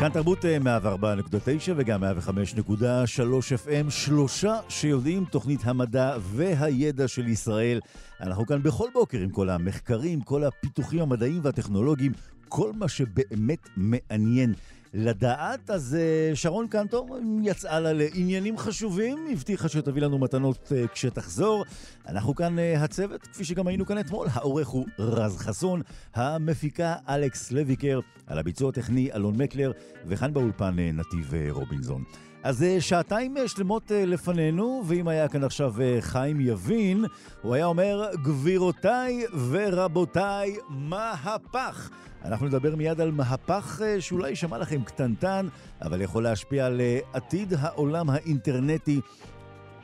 כאן תרבות 104.9 וגם 105.3 FM, שלושה שיודעים תוכנית המדע והידע של ישראל. אנחנו כאן בכל בוקר עם כל המחקרים, כל הפיתוחים המדעיים והטכנולוגיים, כל מה שבאמת מעניין. לדעת, אז אה, שרון קנטור יצאה לה לעניינים חשובים, הבטיחה שתביא לנו מתנות אה, כשתחזור. אנחנו כאן אה, הצוות, כפי שגם היינו כאן אתמול, העורך הוא רז חסון, המפיקה אלכס לויקר, על הביצוע הטכני אלון מקלר, וכאן באולפן נתיב רובינזון. אז שעתיים שלמות לפנינו, ואם היה כאן עכשיו חיים יבין, הוא היה אומר, גבירותיי ורבותיי, מהפך. אנחנו נדבר מיד על מהפך שאולי יישמע לכם קטנטן, אבל יכול להשפיע על עתיד העולם האינטרנטי.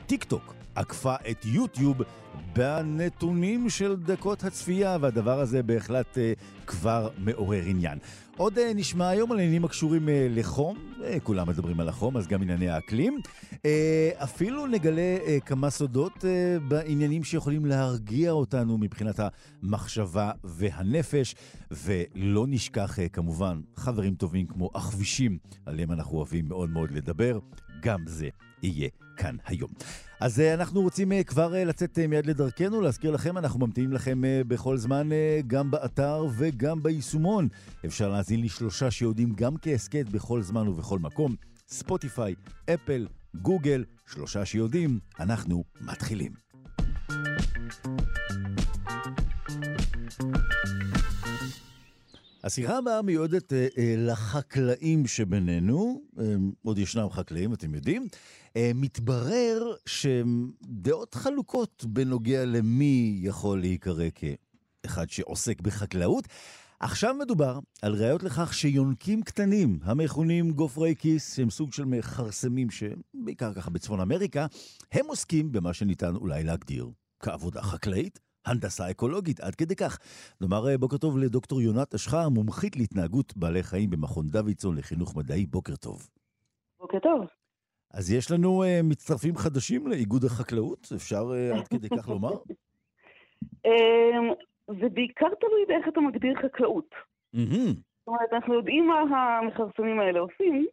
טיק טוק עקפה את יוטיוב בנתונים של דקות הצפייה, והדבר הזה בהחלט כבר מעורר עניין. עוד uh, נשמע היום על עניינים הקשורים uh, לחום, uh, כולם מדברים על החום, אז גם ענייני האקלים. אפילו נגלה כמה סודות בעניינים שיכולים להרגיע אותנו מבחינת המחשבה והנפש, ולא נשכח כמובן חברים טובים כמו הכבישים, עליהם אנחנו אוהבים מאוד מאוד לדבר, גם זה יהיה כאן היום. אז אה, אנחנו רוצים אה, כבר אה, לצאת מיד לדרכנו, להזכיר לכם, אנחנו ממתינים לכם בכל זמן, גם באתר וגם ביישומון. אפשר להזין לי שלושה שיודעים גם כהסכת בכל זמן ובכל מקום. ספוטיפיי, אפל, גוגל, שלושה שיודעים, אנחנו מתחילים. השיחה הבאה מיועדת אה, אה, לחקלאים שבינינו, אה, עוד ישנם חקלאים, אתם יודעים. אה, מתברר שדעות חלוקות בנוגע למי יכול להיקרא כאחד שעוסק בחקלאות. עכשיו מדובר על ראיות לכך שיונקים קטנים, המכונים גופרי כיס, שהם סוג של מכרסמים שבעיקר ככה בצפון אמריקה, הם עוסקים במה שניתן אולי להגדיר כעבודה חקלאית. הנדסה אקולוגית, עד כדי כך. נאמר אה, בוקר טוב לדוקטור יונת אשחר, מומחית להתנהגות בעלי חיים במכון דוידסון לחינוך מדעי, בוקר טוב. בוקר טוב. אז יש לנו uh, מצטרפים חדשים לאיגוד החקלאות, אפשר uh, עד כדי כך לומר? אמ, זה בעיקר תלוי באיך אתה מגדיר חקלאות. זאת אומרת, אנחנו יודעים מה המכרסמים האלה עושים.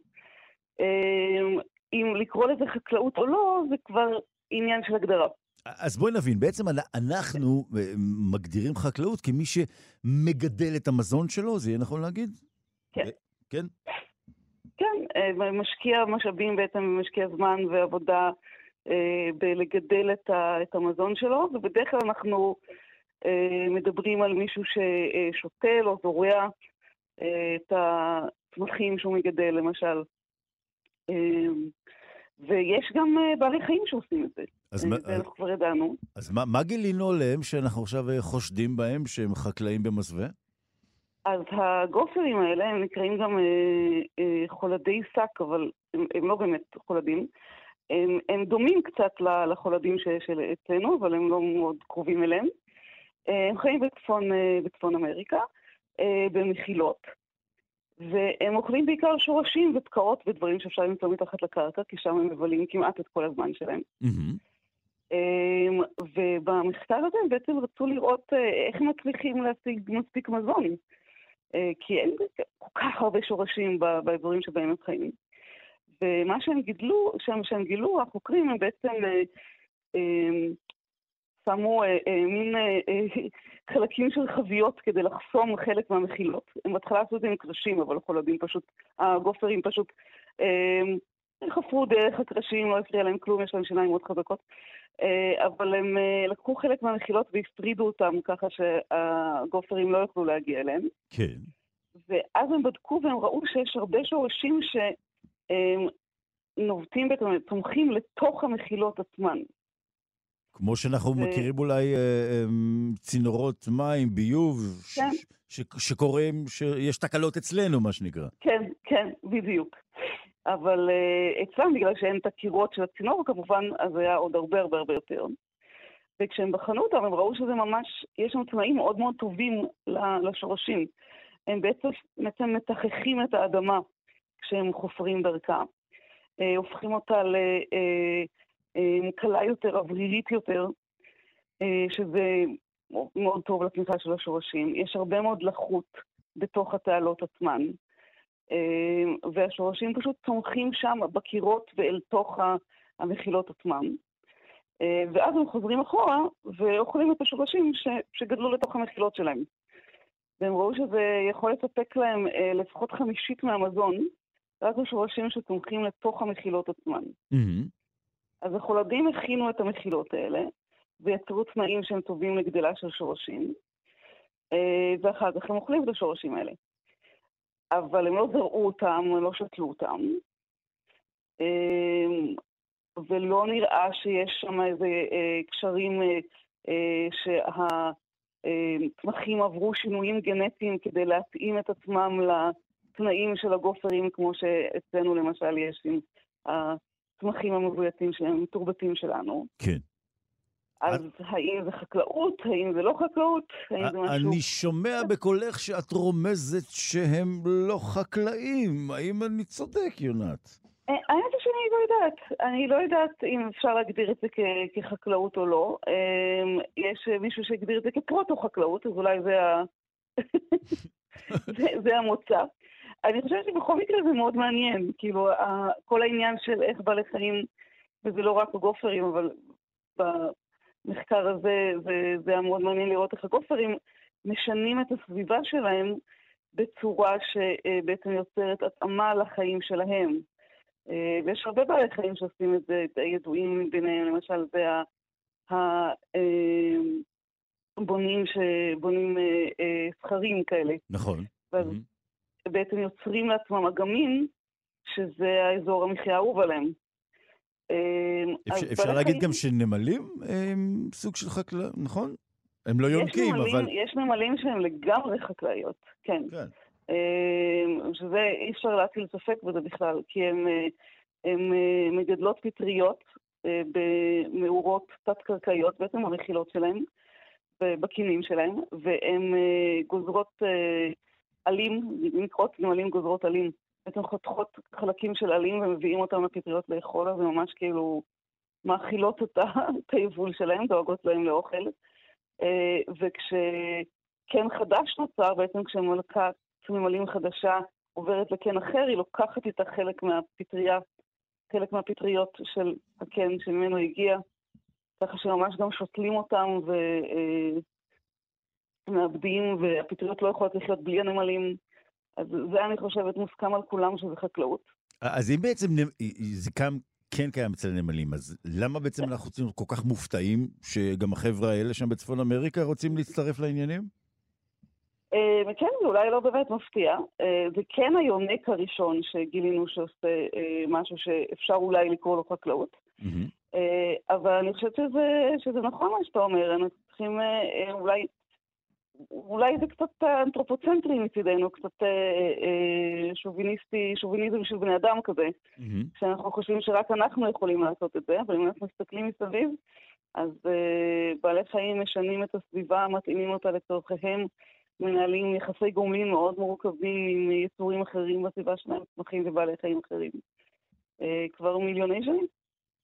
אמ, אם לקרוא לזה חקלאות או לא, זה כבר עניין של הגדרה. אז בואי נבין, בעצם אנחנו אה, מגדירים חקלאות כמי שמגדל את המזון שלו, זה יהיה נכון להגיד? כן. כן? כן, אה, משקיע משאבים בעצם, משקיע זמן ועבודה אה, בלגדל את המזון שלו, ובדרך כלל אנחנו מדברים על מישהו ששותל או זורע את הצמחים שהוא מגדל, למשל. ויש גם בעלי חיים שעושים את זה. אז מה, אנחנו כבר ידענו. אז מה, מה גילינו עליהם שאנחנו עכשיו אה, חושדים בהם שהם חקלאים במסווה? אז הגופרים האלה הם נקראים גם אה, אה, חולדי שק, אבל הם, הם לא באמת חולדים. הם, הם דומים קצת לחולדים של אצלנו, אבל הם לא מאוד קרובים אליהם. אה, הם חיים בצפון, אה, בצפון אמריקה, אה, במחילות. והם אוכלים בעיקר שורשים ופקעות ודברים שאפשר למצוא מתחת לקרקע, כי שם הם מבלים כמעט את כל הזמן שלהם. Mm-hmm. אמ, ובמחקר הזה הם בעצם רצו לראות אה, איך מצליחים להשיג מספיק מזון, אה, כי אין כל כך הרבה שורשים באזורים שבהם הם חיים. ומה שהם גידלו, שהם, שהם גילו, החוקרים, הם בעצם אה, אמ, שמו מין חלקים של חביות כדי לחסום חלק מהמחילות. הם בהתחלה עשו את זה עם קרשים, אבל החולדים פשוט, הגופרים פשוט אמ, חפרו דרך הקרשים, לא הפריע להם כלום, יש להם שיניים מאוד חזקות. אה, אבל הם אה, לקחו חלק מהמחילות והפרידו אותם ככה שהגופרים לא יוכלו להגיע אליהם. כן. ואז הם בדקו והם ראו שיש הרבה שורשים שנובטים, צומחים לתוך המחילות עצמן. כמו שאנחנו ו... מכירים אולי אה, צינורות מים, ביוב, כן. ש- ש- שקוראים שיש תקלות אצלנו, מה שנקרא. כן, כן, בדיוק. אבל uh, אצלם, בגלל שאין את הקירות של הצינור, כמובן, אז היה עוד הרבה הרבה הרבה יותר. וכשהם בחנו אותם, הם ראו שזה ממש, יש שם תנאים מאוד מאוד טובים לשורשים. הם בעצם, בעצם מתככים את האדמה כשהם חופרים דרכה. אה, הופכים אותה לקלה אה, יותר, אוורירית יותר, אה, שזה מאוד טוב לתמיכה של השורשים. יש הרבה מאוד לחות בתוך התעלות עצמן. אה, והשורשים פשוט צומחים שם בקירות ואל תוך המחילות עצמם. אה, ואז הם חוזרים אחורה ואוכלים את השורשים ש, שגדלו לתוך המחילות שלהם. והם ראו שזה יכול לספק להם אה, לפחות חמישית מהמזון, רק השורשים שצומחים לתוך המחילות עצמן. Mm-hmm. אז החולדים הכינו את המחילות האלה, ויצרו תנאים שהם טובים לגדלה של שורשים, ואחר כך הם אוכלים את השורשים האלה. אבל הם לא זרעו אותם, הם לא שתלו אותם. אמ, ולא נראה שיש שם איזה אה, קשרים אה, אה, שהצמחים עברו שינויים גנטיים כדי להתאים את עצמם לתנאים של הגופרים, כמו שאצלנו למשל יש עם הצמחים המבויתים שלהם, מתורבתים שלנו. כן. אז האם זה חקלאות? האם זה לא חקלאות? האם זה משהו... אני שומע בקולך שאת רומזת שהם לא חקלאים. האם אני צודק, יונת? אה, האמת היא שאני לא יודעת. אני לא יודעת אם אפשר להגדיר את זה כחקלאות או לא. אמ, יש מישהו שהגדיר את זה כפרוטו-חקלאות, אז אולי זה, ה... זה, זה המוצא. אני חושבת שבכל מקרה זה מאוד מעניין. כאילו, כל העניין של איך בעלי חיים, וזה לא רק הגופרים, אבל במחקר הזה זה, זה היה מאוד מעניין לראות איך הגופרים משנים את הסביבה שלהם בצורה שבעצם יוצרת התאמה לחיים שלהם. אה, ויש הרבה בעלי חיים שעושים את זה, ידועים ביניהם, למשל זה הבונים אה, שבונים אה, סכרים כאלה. נכון. ואז mm-hmm. בעצם יוצרים לעצמם אגמים, שזה האזור המחיה האהוב עליהם. אפשר, אפשר להגיד גם שנמלים הם סוג של חקלאות, נכון? הם לא יונקים, נמלים, אבל... יש נמלים שהם לגמרי חקלאיות, כן. כן. אמ, שזה אי אפשר להטיל ספק בזה בכלל, כי הן אה, מגדלות פטריות אה, במאורות תת-קרקעיות, בעצם המחילות שלהן, בקינים שלהן, והן אה, גוזרות עלים, נקראות גם עלים גוזרות עלים. בעצם חותכות חלקים של עלים ומביאים אותם לפטריות לאכול, אז הן ממש כאילו מאכילות את היבול שלהן, דואגות להם לאוכל. וכשקן חדש נוצר, בעצם כשמלכת ממלאים חדשה עוברת לקן אחר, היא לוקחת איתה חלק מהפטריה, חלק מהפטריות של הקן שממנו הגיע, ככה שממש גם שותלים אותם ומאבדים, אה, והפטריות לא יכולות לחיות בלי הנמלים. אז זה, אני חושבת, מוסכם על כולם שזה חקלאות. אז אם בעצם זה קם, כן קיים אצל הנמלים, אז למה בעצם אנחנו כל כך מופתעים שגם החבר'ה האלה שם בצפון אמריקה רוצים להצטרף לעניינים? אה, כן, זה אולי לא באמת מפתיע. אה, זה כן היונק הראשון שגילינו שעושה אה, משהו שאפשר אולי לקרוא לו חקלאות. אבל אני חושבת שזה, שזה נכון מה שאתה אומר, אנחנו צריכים אולי... אולי זה קצת אנתרופוצנטרי מצידנו, קצת שוביניסטי, שוביניזם של בני אדם כזה, mm-hmm. שאנחנו חושבים שרק אנחנו יכולים לעשות את זה, אבל אם אנחנו מסתכלים מסביב, אז בעלי חיים משנים את הסביבה, מתאימים אותה לצורכיהם, מנהלים יחסי גומלין מאוד מורכבים עם יצורים אחרים בסביבה שלהם, צמחים ובעלי חיים אחרים. אה, כבר מיליוני שנים.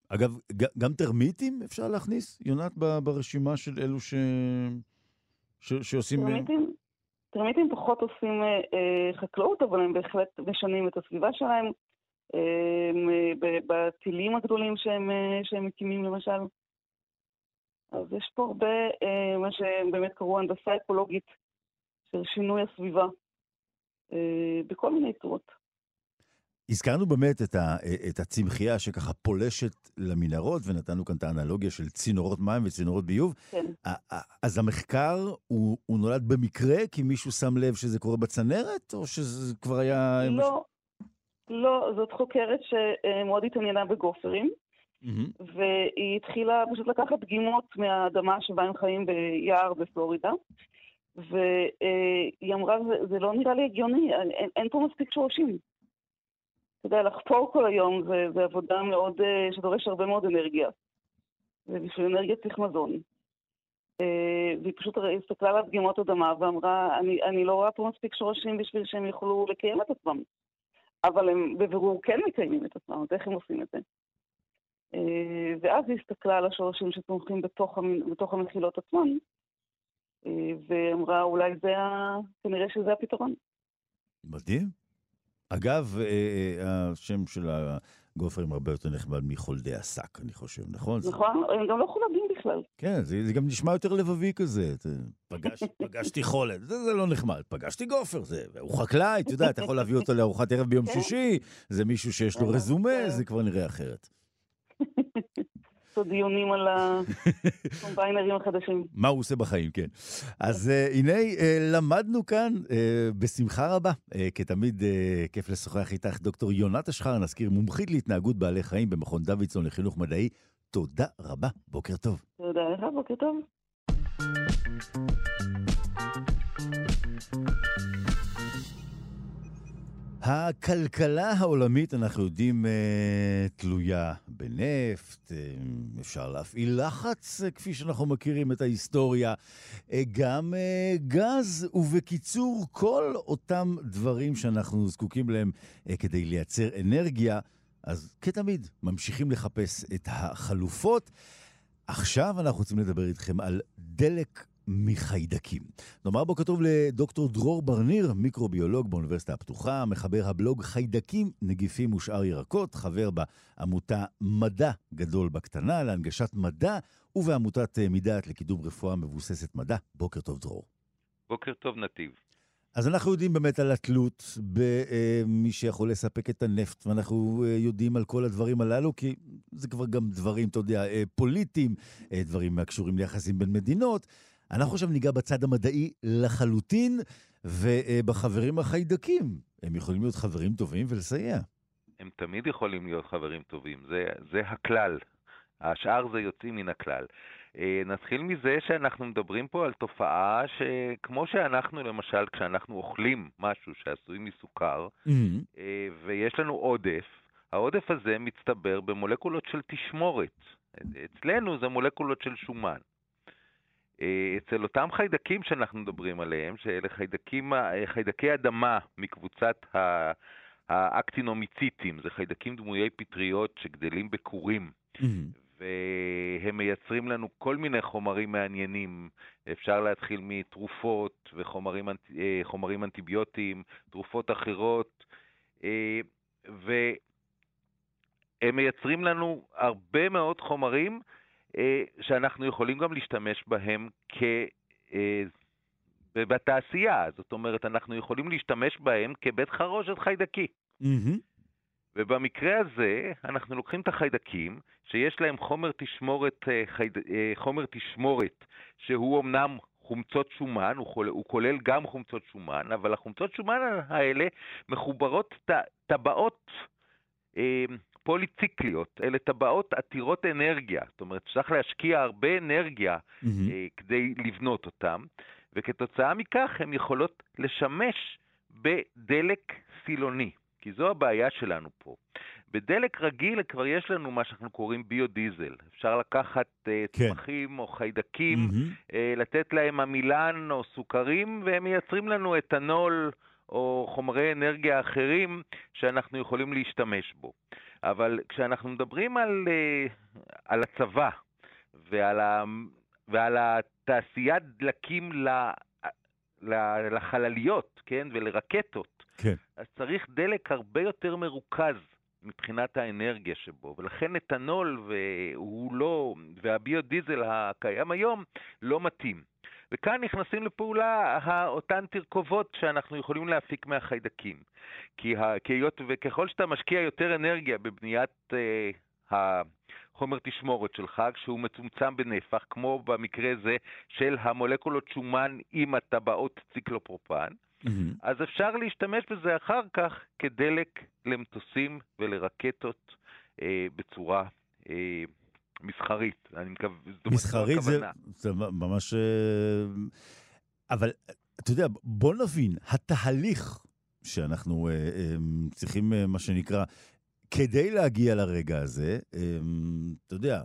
אגב, גם טרמיטים אפשר להכניס, יונת, ברשימה של אלו ש... שעושים... טרמיטים, טרמיטים פחות עושים אה, אה, חקלאות, אבל הם בהחלט משנים את הסביבה שלהם. אה, בטילים הגדולים שהם, אה, שהם מקימים למשל. אז יש פה הרבה, אה, מה שהם באמת קראו הנדסה אקולוגית של שינוי הסביבה אה, בכל מיני צורות. הזכרנו באמת את, ה, את הצמחייה שככה פולשת למנהרות, ונתנו כאן את האנלוגיה של צינורות מים וצינורות ביוב. כן. אז המחקר, הוא, הוא נולד במקרה כי מישהו שם לב שזה קורה בצנרת, או שזה כבר היה... לא, מש... לא, זאת חוקרת שמאוד התעניינה בגופרים, mm-hmm. והיא התחילה פשוט לקחת דגימות מהאדמה שבה הם חיים ביער בפלורידה, והיא אמרה, זה, זה לא נראה לי הגיוני, אין, אין פה מספיק שורשים. אתה יודע, לחפור כל היום זה, זה עבודה מאוד, אה, שדורש הרבה מאוד אנרגיה. ובשביל אנרגיה צריך מזון. אה, והיא פשוט הסתכלה על הדגימות אדמה ואמרה, אני, אני לא רואה פה מספיק שורשים בשביל שהם יוכלו לקיים את עצמם. אבל הם בבירור כן מקיימים את עצמם, אז איך הם עושים את זה? אה, ואז היא הסתכלה על השורשים שצומחים בתוך, בתוך המחילות עצמן, ואמרה, אולי זה, ה... כנראה שזה הפתרון. מדהים. אגב, אה, אה, השם של הגופרים הרבה יותר נחמד מחולדי השק, אני חושב, נכון? נכון, הם גם לא חולדים בכלל. כן, זה, זה גם נשמע יותר לבבי כזה. פגש, פגשתי חולד, זה, זה לא נחמד. פגשתי גופר, זה, הוא חקלאי, אתה יודע, אתה יכול להביא אותו לארוחת ערב ביום כן. שישי, זה מישהו שיש לו רזומה, זה כבר נראה אחרת. לעשות דיונים על הקומביינרים החדשים. מה הוא עושה בחיים, כן. אז uh, הנה, uh, למדנו כאן uh, בשמחה רבה. Uh, כתמיד uh, כיף לשוחח איתך, דוקטור יונת אשחר, נזכיר, מומחית להתנהגות בעלי חיים במכון דוידסון לחינוך מדעי. תודה רבה, בוקר טוב. תודה לך, בוקר טוב. הכלכלה העולמית, אנחנו יודעים, אה, תלויה בנפט, אה, אפשר להפעיל לחץ, אה, כפי שאנחנו מכירים את ההיסטוריה, גם גז, ובקיצור, כל אותם דברים שאנחנו זקוקים להם כדי לייצר אנרגיה, אז כתמיד, ממשיכים לחפש את החלופות. עכשיו אנחנו רוצים לדבר איתכם על דלק מחיידקים. נאמר בוקר טוב לדוקטור דרור ברניר, מיקרוביולוג באוניברסיטה הפתוחה, מחבר הבלוג חיידקים, נגיפים ושאר ירקות, חבר בעמותה מדע גדול בקטנה להנגשת מדע, ובעמותת אה, מידעת לקידום רפואה מבוססת מדע. בוקר טוב, דרור. בוקר טוב, נתיב. אז אנחנו יודעים באמת על התלות במי אה, שיכול לספק את הנפט, ואנחנו אה, יודעים על כל הדברים הללו, כי זה כבר גם דברים, אתה יודע, פוליטיים, דברים הקשורים ליחסים בין מדינות. אנחנו עכשיו ניגע בצד המדעי לחלוטין, ובחברים החיידקים. הם יכולים להיות חברים טובים ולסייע. הם תמיד יכולים להיות חברים טובים, זה, זה הכלל. השאר זה יוצאים מן הכלל. אה, נתחיל מזה שאנחנו מדברים פה על תופעה שכמו שאנחנו למשל, כשאנחנו אוכלים משהו שעשוי מסוכר, mm-hmm. ויש לנו עודף, העודף הזה מצטבר במולקולות של תשמורת. אצלנו זה מולקולות של שומן. אה, אצל אותם חיידקים שאנחנו מדברים עליהם, שאלה חיידקים, אה, חיידקי אדמה מקבוצת האקטינומיציטים, זה חיידקים דמויי פטריות שגדלים בכורים, mm-hmm. והם מייצרים לנו כל מיני חומרים מעניינים. אפשר להתחיל מתרופות וחומרים אה, אנטיביוטיים, תרופות אחרות, והם מייצרים לנו הרבה מאוד חומרים שאנחנו יכולים גם להשתמש בהם כ... אה, בתעשייה, זאת אומרת, אנחנו יכולים להשתמש בהם כבית חרושת חיידקי. Mm-hmm. ובמקרה הזה, אנחנו לוקחים את החיידקים, שיש להם חומר תשמורת, אה, חייד... חומר תשמורת, שהוא אמנם חומצות שומן, הוא, כולל, הוא כולל גם חומצות שומן, אבל החומצות שומן האלה מחוברות טבעות פוליציקליות, אלה טבעות עתירות אנרגיה, זאת אומרת צריך להשקיע הרבה אנרגיה mm-hmm. אה, כדי לבנות אותן, וכתוצאה מכך הן יכולות לשמש בדלק סילוני, כי זו הבעיה שלנו פה. בדלק רגיל כבר יש לנו מה שאנחנו קוראים ביודיזל. אפשר לקחת uh, כן. צמחים או חיידקים, mm-hmm. uh, לתת להם עמילן או סוכרים, והם מייצרים לנו אתנול או חומרי אנרגיה אחרים שאנחנו יכולים להשתמש בו. אבל כשאנחנו מדברים על, אה, על הצבא ועל, ה, ועל התעשיית דלקים ל, ל, לחלליות, כן, ולרקטות, כן. אז צריך דלק הרבה יותר מרוכז מבחינת האנרגיה שבו, ולכן אתנול והוא לא, והביודיזל הקיים היום לא מתאים. וכאן נכנסים לפעולה אותן תרכובות שאנחנו יכולים להפיק מהחיידקים. כי היות וככל שאתה משקיע יותר אנרגיה בבניית אה, החומר תשמורת שלך, כשהוא מצומצם בנפח, כמו במקרה זה של המולקולות שומן עם הטבעות ציקלופרופן, mm-hmm. אז אפשר להשתמש בזה אחר כך כדלק למטוסים ולרקטות אה, בצורה אה, מסחרית. אני מקווה, מסחרית זה, זה ממש... אה, אבל אתה יודע, בוא נבין, התהליך שאנחנו אה, אה, צריכים, אה, מה שנקרא, כדי להגיע לרגע הזה, אה, אתה יודע,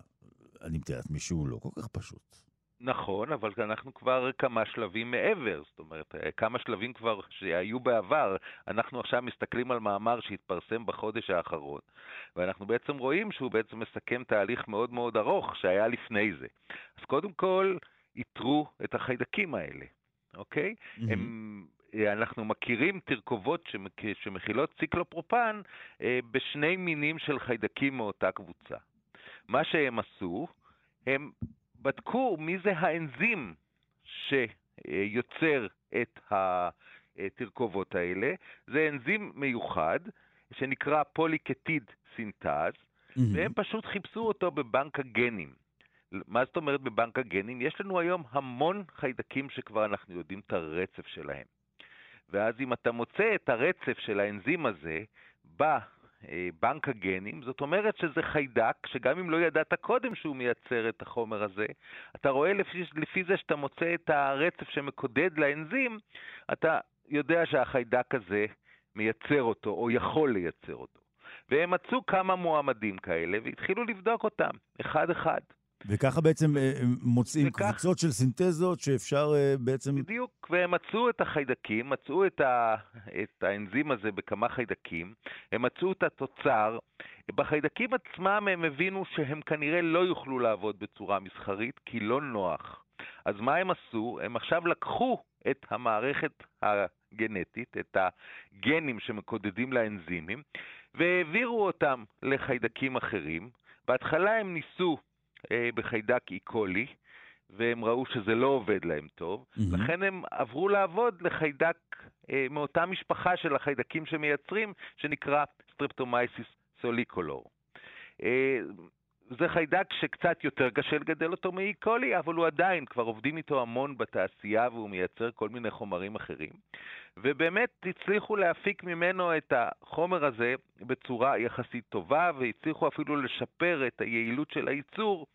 אני מתאר לעצמי שהוא לא כל כך פשוט. נכון, אבל אנחנו כבר כמה שלבים מעבר, זאת אומרת, אה, כמה שלבים כבר שהיו בעבר. אנחנו עכשיו מסתכלים על מאמר שהתפרסם בחודש האחרון, ואנחנו בעצם רואים שהוא בעצם מסכם תהליך מאוד מאוד ארוך שהיה לפני זה. אז קודם כל, איתרו את החיידקים האלה, אוקיי? Mm-hmm. הם, אה, אנחנו מכירים תרכובות שמכילות ציקלופרופן אה, בשני מינים של חיידקים מאותה קבוצה. מה שהם עשו, הם בדקו מי זה האנזים שיוצר את התרכובות האלה. זה אנזים מיוחד שנקרא פוליקטיד סינטז, mm-hmm. והם פשוט חיפשו אותו בבנק הגנים. מה זאת אומרת בבנק הגנים? יש לנו היום המון חיידקים שכבר אנחנו יודעים את הרצף שלהם. ואז אם אתה מוצא את הרצף של האנזים הזה בבנק הגנים, זאת אומרת שזה חיידק שגם אם לא ידעת קודם שהוא מייצר את החומר הזה, אתה רואה לפי, לפי זה שאתה מוצא את הרצף שמקודד לאנזים, אתה יודע שהחיידק הזה מייצר אותו או יכול לייצר אותו. והם מצאו כמה מועמדים כאלה והתחילו לבדוק אותם, אחד-אחד. וככה בעצם אה, מוצאים וכך... קבוצות של סינתזות שאפשר אה, בעצם... בדיוק, והם מצאו את החיידקים, מצאו את, ה... את האנזים הזה בכמה חיידקים, הם מצאו את התוצר. בחיידקים עצמם הם הבינו שהם כנראה לא יוכלו לעבוד בצורה מסחרית, כי לא נוח. אז מה הם עשו? הם עכשיו לקחו את המערכת הגנטית, את הגנים שמקודדים לאנזימים, והעבירו אותם לחיידקים אחרים. בהתחלה הם ניסו אה, בחיידק E. coli, והם ראו שזה לא עובד להם טוב, mm-hmm. לכן הם עברו לעבוד לחיידק אה, מאותה משפחה של החיידקים שמייצרים, שנקרא Streptomyces coelicolor. אה, זה חיידק שקצת יותר קשה לגדל אותו מ E. coli, אבל הוא עדיין, כבר עובדים איתו המון בתעשייה והוא מייצר כל מיני חומרים אחרים. ובאמת הצליחו להפיק ממנו את החומר הזה בצורה יחסית טובה, והצליחו אפילו לשפר את היעילות של הייצור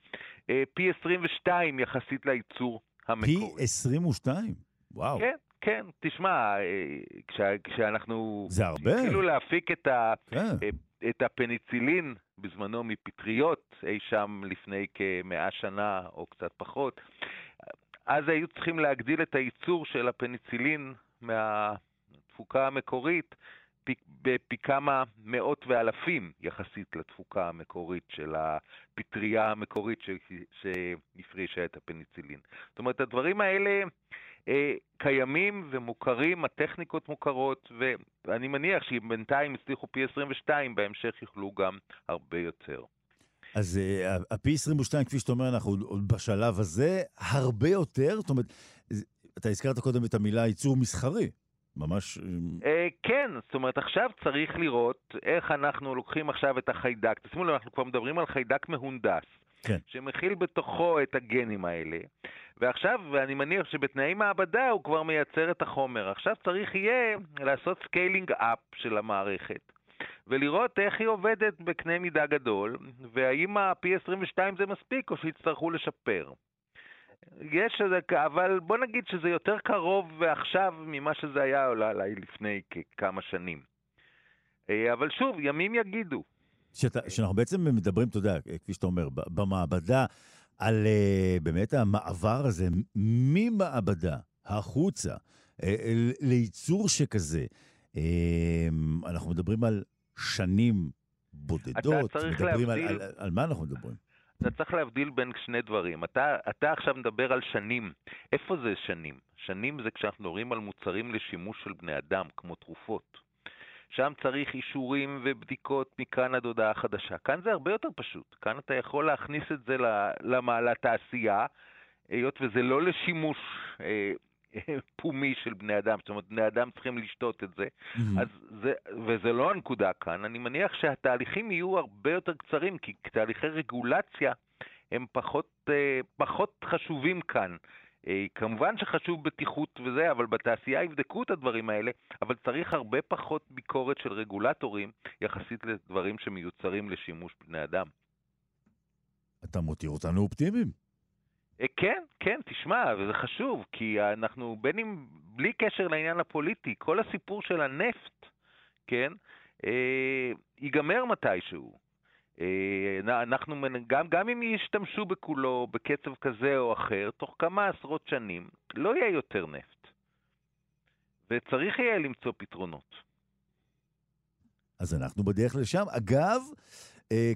אה, פי 22 יחסית לייצור המקורי. פי 22? וואו. כן, כן. תשמע, אה, כשה, כשאנחנו... זה הרבה. התחילו להפיק את, ה, כן. אה, את הפניצילין בזמנו מפטריות, אי שם לפני כמאה שנה או קצת פחות, אז היו צריכים להגדיל את הייצור של הפניצילין מהתפוקה המקורית בפי כמה מאות ואלפים יחסית לתפוקה המקורית של הפטריה המקורית שהפרישה את הפניצילין. זאת אומרת, הדברים האלה קיימים ומוכרים, הטכניקות מוכרות, ואני מניח שאם בינתיים הצליחו פי 22, בהמשך יוכלו גם הרבה יותר. אז הפי 22, כפי שאתה אומר, אנחנו עוד בשלב הזה הרבה יותר, זאת אומרת, אתה הזכרת קודם את המילה ייצור מסחרי. ממש... אה, כן, זאת אומרת, עכשיו צריך לראות איך אנחנו לוקחים עכשיו את החיידק. תשימו לב, אנחנו כבר מדברים על חיידק מהונדס, כן. שמכיל בתוכו את הגנים האלה, ועכשיו, ואני מניח שבתנאי מעבדה הוא כבר מייצר את החומר. עכשיו צריך יהיה לעשות scaling up של המערכת. ולראות איך היא עובדת בקנה מידה גדול, והאם ה-P22 זה מספיק או שיצטרכו לשפר. יש אבל בוא נגיד שזה יותר קרוב עכשיו ממה שזה היה אולי לפני כמה שנים. אה, אבל שוב, ימים יגידו. שאתה, שאנחנו בעצם מדברים, אתה יודע, כפי שאתה אומר, במעבדה, על uh, באמת המעבר הזה ממעבדה החוצה uh, לייצור שכזה. Uh, אנחנו מדברים על שנים בודדות, מדברים להבדיל... על, על, על מה אנחנו מדברים? אתה צריך להבדיל בין שני דברים. אתה, אתה עכשיו מדבר על שנים. איפה זה שנים? שנים זה כשאנחנו מדברים על מוצרים לשימוש של בני אדם, כמו תרופות. שם צריך אישורים ובדיקות מכאן עד הודעה חדשה. כאן זה הרבה יותר פשוט. כאן אתה יכול להכניס את זה לתעשייה, היות וזה לא לשימוש אה, פומי של בני אדם, זאת אומרת, בני אדם צריכים לשתות את זה, mm-hmm. אז זה, וזה לא הנקודה כאן. אני מניח שהתהליכים יהיו הרבה יותר קצרים, כי תהליכי רגולציה הם פחות, אה, פחות חשובים כאן. אה, כמובן שחשוב בטיחות וזה, אבל בתעשייה יבדקו את הדברים האלה, אבל צריך הרבה פחות ביקורת של רגולטורים יחסית לדברים שמיוצרים לשימוש בני אדם. אתה מותיר אותנו אופטימיים. כן, כן, תשמע, וזה חשוב, כי אנחנו, בין אם, בלי קשר לעניין הפוליטי, כל הסיפור של הנפט, כן, אה, ייגמר מתישהו. אה, אנחנו, גם, גם אם ישתמשו בכולו בקצב כזה או אחר, תוך כמה עשרות שנים לא יהיה יותר נפט. וצריך יהיה למצוא פתרונות. אז אנחנו בדרך לשם. אגב,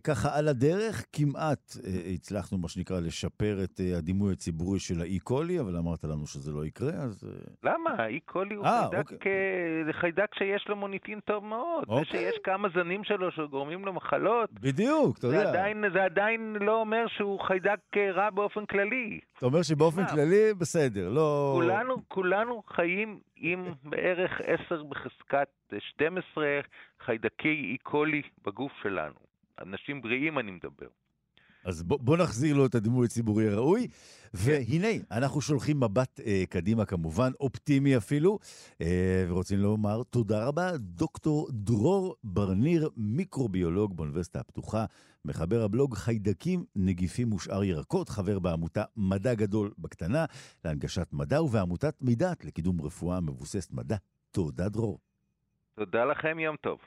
ככה על הדרך כמעט אה, הצלחנו, מה שנקרא, לשפר את אה, הדימוי הציבורי של האי-קולי, אבל אמרת לנו שזה לא יקרה, אז... אה... למה? האי-קולי הוא חיידק, אוקיי. אה, חיידק שיש לו מוניטין טוב מאוד. אוקיי. זה שיש כמה זנים שלו שגורמים לו מחלות. בדיוק, אתה יודע. עדיין, זה עדיין לא אומר שהוא חיידק אה, רע באופן כללי. אתה אומר שבאופן? כללי, בסדר, לא... כולנו, כולנו חיים עם בערך 10 בחזקת 12 חיידקי אי-קולי בגוף שלנו. אנשים בריאים אני מדבר. אז בוא, בוא נחזיר לו את הדימוי הציבורי הראוי. והנה, אנחנו שולחים מבט אה, קדימה כמובן, אופטימי אפילו, אה, ורוצים לומר תודה רבה, דוקטור דרור ברניר, מיקרוביולוג באוניברסיטה הפתוחה, מחבר הבלוג חיידקים, נגיפים ושאר ירקות, חבר בעמותה מדע גדול בקטנה, להנגשת מדע ובעמותת מידעת לקידום רפואה מבוססת מדע. תודה, דרור. תודה לכם, יום טוב.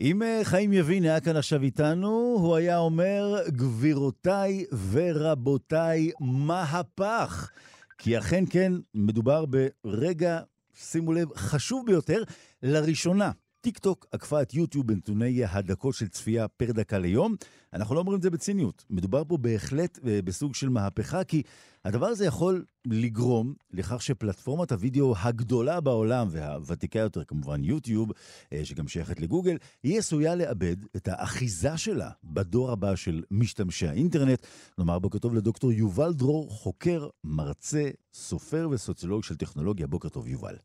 אם אה, חיים יבין היה כאן עכשיו איתנו, הוא היה אומר, גבירותיי ורבותיי, מהפך. כי אכן כן, מדובר ברגע, שימו לב, חשוב ביותר, לראשונה. טיק טוק עקפה את יוטיוב בנתוני הדקות של צפייה פר דקה ליום. אנחנו לא אומרים את זה בציניות. מדובר פה בהחלט אה, בסוג של מהפכה, כי הדבר הזה יכול לגרום לכך שפלטפורמת הוידאו הגדולה בעולם, והוותיקה יותר כמובן יוטיוב, אה, שגם שייכת לגוגל, היא עשויה לאבד את האחיזה שלה בדור הבא של משתמשי האינטרנט. נאמר בוקר טוב לדוקטור יובל דרור, חוקר, מרצה, סופר וסוציולוג של טכנולוגיה. בוקר טוב, יובל.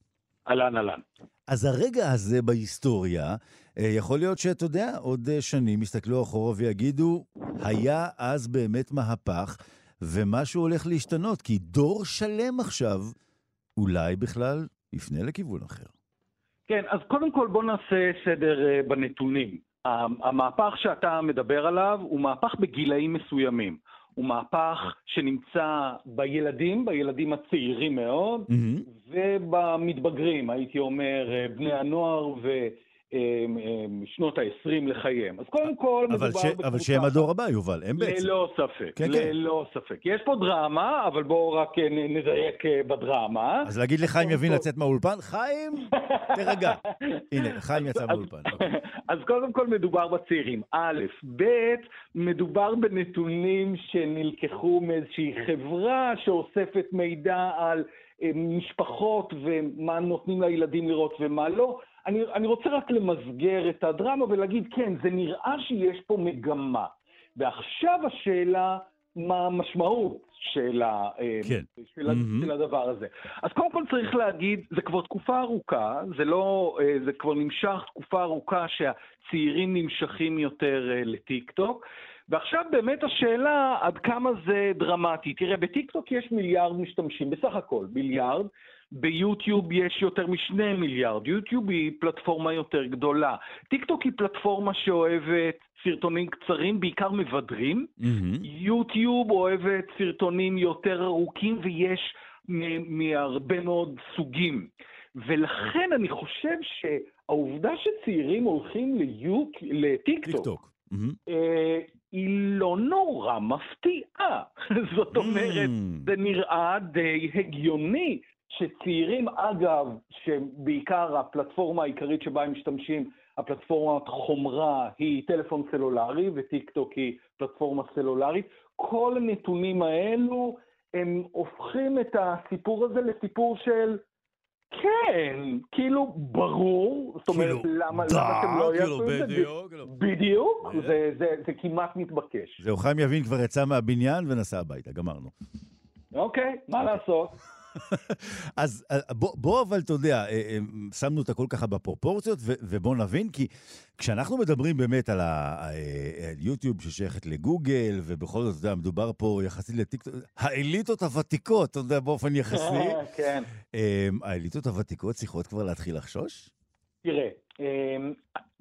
אהלן, אהלן. אז הרגע הזה בהיסטוריה, אה, יכול להיות שאתה יודע, עוד אה, שנים יסתכלו אחורה ויגידו, היה אז באמת מהפך, ומשהו הולך להשתנות, כי דור שלם עכשיו אולי בכלל יפנה לכיוון אחר. כן, אז קודם כל בוא נעשה סדר אה, בנתונים. המהפך שאתה מדבר עליו הוא מהפך בגילאים מסוימים. הוא מהפך שנמצא בילדים, בילדים הצעירים מאוד, mm-hmm. ובמתבגרים, הייתי אומר, בני הנוער ו... שנות ה-20 לחייהם. אז קודם כל מדובר. בקבוצה... אבל שהם הדור הבא, יובל, הם בעצם. ללא ספק, כן, כן. ללא כן. ספק. יש פה דרמה, אבל בואו רק אה, נדייק אה, בדרמה. אז להגיד לחיים יבין לצאת מהאולפן? חיים, תרגע. הנה, חיים יצא מהאולפן. אוקיי. אז קודם כל מדובר בצעירים, א', ב', מדובר בנתונים שנלקחו מאיזושהי חברה שאוספת מידע על אה, משפחות ומה נותנים לילדים לראות ומה לא. אני, אני רוצה רק למסגר את הדרמה ולהגיד, כן, זה נראה שיש פה מגמה. ועכשיו השאלה, מה המשמעות של, ה, אה, כן. של, mm-hmm. של הדבר הזה. אז קודם כל צריך להגיד, זה כבר תקופה ארוכה, זה לא, אה, זה כבר נמשך תקופה ארוכה שהצעירים נמשכים יותר אה, לטיקטוק. ועכשיו באמת השאלה עד כמה זה דרמטי. תראה, בטיקטוק יש מיליארד משתמשים, בסך הכל מיליארד, ביוטיוב יש יותר משני מיליארד. יוטיוב היא פלטפורמה יותר גדולה. טיק טוק היא פלטפורמה שאוהבת סרטונים קצרים, בעיקר מבדרים. Mm-hmm. יוטיוב אוהבת סרטונים יותר ארוכים ויש מהרבה מאוד סוגים. ולכן אני חושב שהעובדה שצעירים הולכים ליוט... לטיק טוק, mm-hmm. היא לא נורא מפתיעה. זאת אומרת, mm. זה נראה די הגיוני שצעירים, אגב, שבעיקר הפלטפורמה העיקרית שבה הם משתמשים, הפלטפורמת חומרה היא טלפון סלולרי וטיק טוק היא פלטפורמה סלולרית, כל הנתונים האלו הם הופכים את הסיפור הזה לסיפור של כן, כאילו ברור, זאת אומרת, כאילו, למה, דה, למה אתם לא כאילו, יעשו את זה? בדיוק, כאילו. בדיוק, זה, זה, זה כמעט מתבקש. זהו, חיים יבין כבר יצא מהבניין ונסע הביתה, גמרנו. אוקיי, מה לעשות? אז אה, בוא, בוא אבל, אתה יודע, אה, אה, שמנו את הכל ככה בפרופורציות, ובוא נבין, כי כשאנחנו מדברים באמת על היוטיוב ששייכת לגוגל, ובכל זאת, אתה יודע, מדובר פה יחסית לטיקטוק, האליטות הוותיקות, אתה יודע, באופן יחסי, כן. האליטות הוותיקות צריכות כבר להתחיל לחשוש? תראה,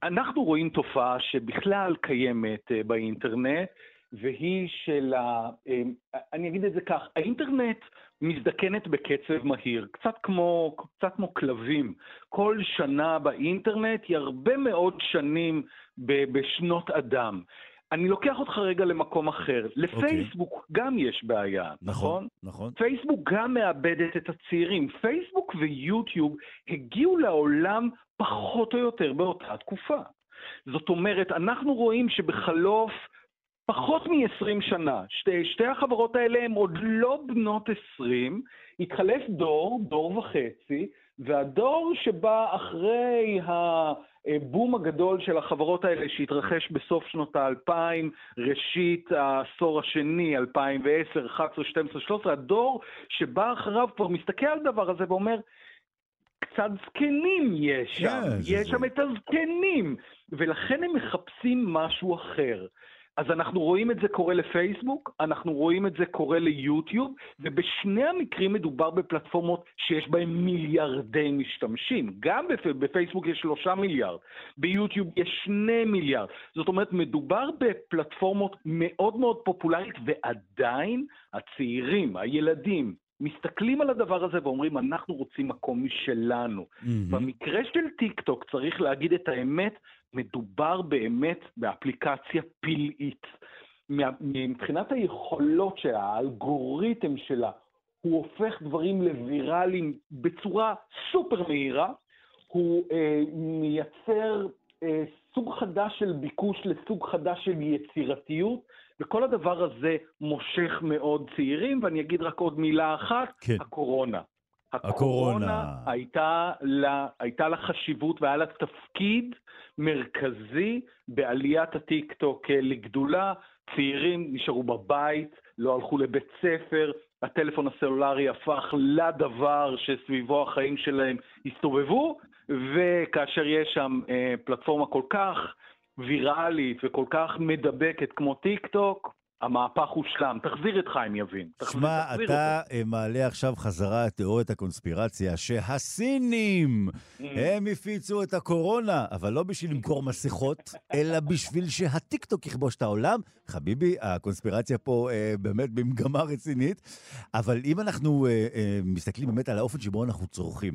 אנחנו רואים תופעה שבכלל קיימת באינטרנט, והיא של ה... אמ, אני אגיד את זה כך, האינטרנט מזדקנת בקצב מהיר, קצת כמו, קצת כמו כלבים. כל שנה באינטרנט היא הרבה מאוד שנים בשנות אדם. אני לוקח אותך רגע למקום אחר. אוקיי. לפייסבוק okay. גם יש בעיה, נכון? נכון. נכון. פייסבוק גם מאבדת את הצעירים. פייסבוק ויוטיוב הגיעו לעולם פחות או יותר באותה תקופה. זאת אומרת, אנחנו רואים שבחלוף פחות מ-20 שנה. שתי, שתי החברות האלה הן עוד לא בנות 20, התחלף דור, דור וחצי, והדור שבא אחרי הבום הגדול של החברות האלה שהתרחש בסוף שנות האלפיים, ראשית העשור השני, 2010, 11, 12, 13, הדור שבא אחריו כבר מסתכל על הדבר הזה ואומר, קצת זקנים יש שם, yeah, כן, יש שם את הזקנים, ולכן הם מחפשים משהו אחר. אז אנחנו רואים את זה קורה לפייסבוק, אנחנו רואים את זה קורה ליוטיוב, ובשני המקרים מדובר בפלטפורמות שיש בהן מיליארדי משתמשים. גם בפייסבוק יש שלושה מיליארד, ביוטיוב יש שני מיליארד. זאת אומרת, מדובר בפלטפורמות מאוד מאוד פופולרית, ועדיין הצעירים, הילדים, מסתכלים על הדבר הזה ואומרים, אנחנו רוצים מקום משלנו. Mm-hmm. במקרה של טיק טוק, צריך להגיד את האמת, מדובר באמת באפליקציה פלאית. מבחינת היכולות שלה, האלגוריתם שלה, הוא הופך דברים לוויראליים בצורה סופר מהירה, הוא אה, מייצר אה, סוג חדש של ביקוש לסוג חדש של יצירתיות, וכל הדבר הזה מושך מאוד צעירים, ואני אגיד רק עוד מילה אחת, כן. הקורונה. הקורונה הייתה לה, הייתה לה חשיבות והיה לה תפקיד מרכזי בעליית הטיקטוק לגדולה. צעירים נשארו בבית, לא הלכו לבית ספר, הטלפון הסלולרי הפך לדבר שסביבו החיים שלהם הסתובבו, וכאשר יש שם אה, פלטפורמה כל כך ויראלית וכל כך מדבקת כמו טיק טוק, המהפך הושלם. תחזיר את חיים יבין. שמע, אתה אותו. אה, מעלה עכשיו חזרה את תיאוריית הקונספירציה שהסינים, mm. הם הפיצו את הקורונה, אבל לא בשביל למכור מסכות, אלא בשביל שהטיקטוק יכבוש את העולם. חביבי, הקונספירציה פה אה, באמת במגמה רצינית. אבל אם אנחנו אה, אה, מסתכלים באמת על האופן שבו אנחנו צורכים,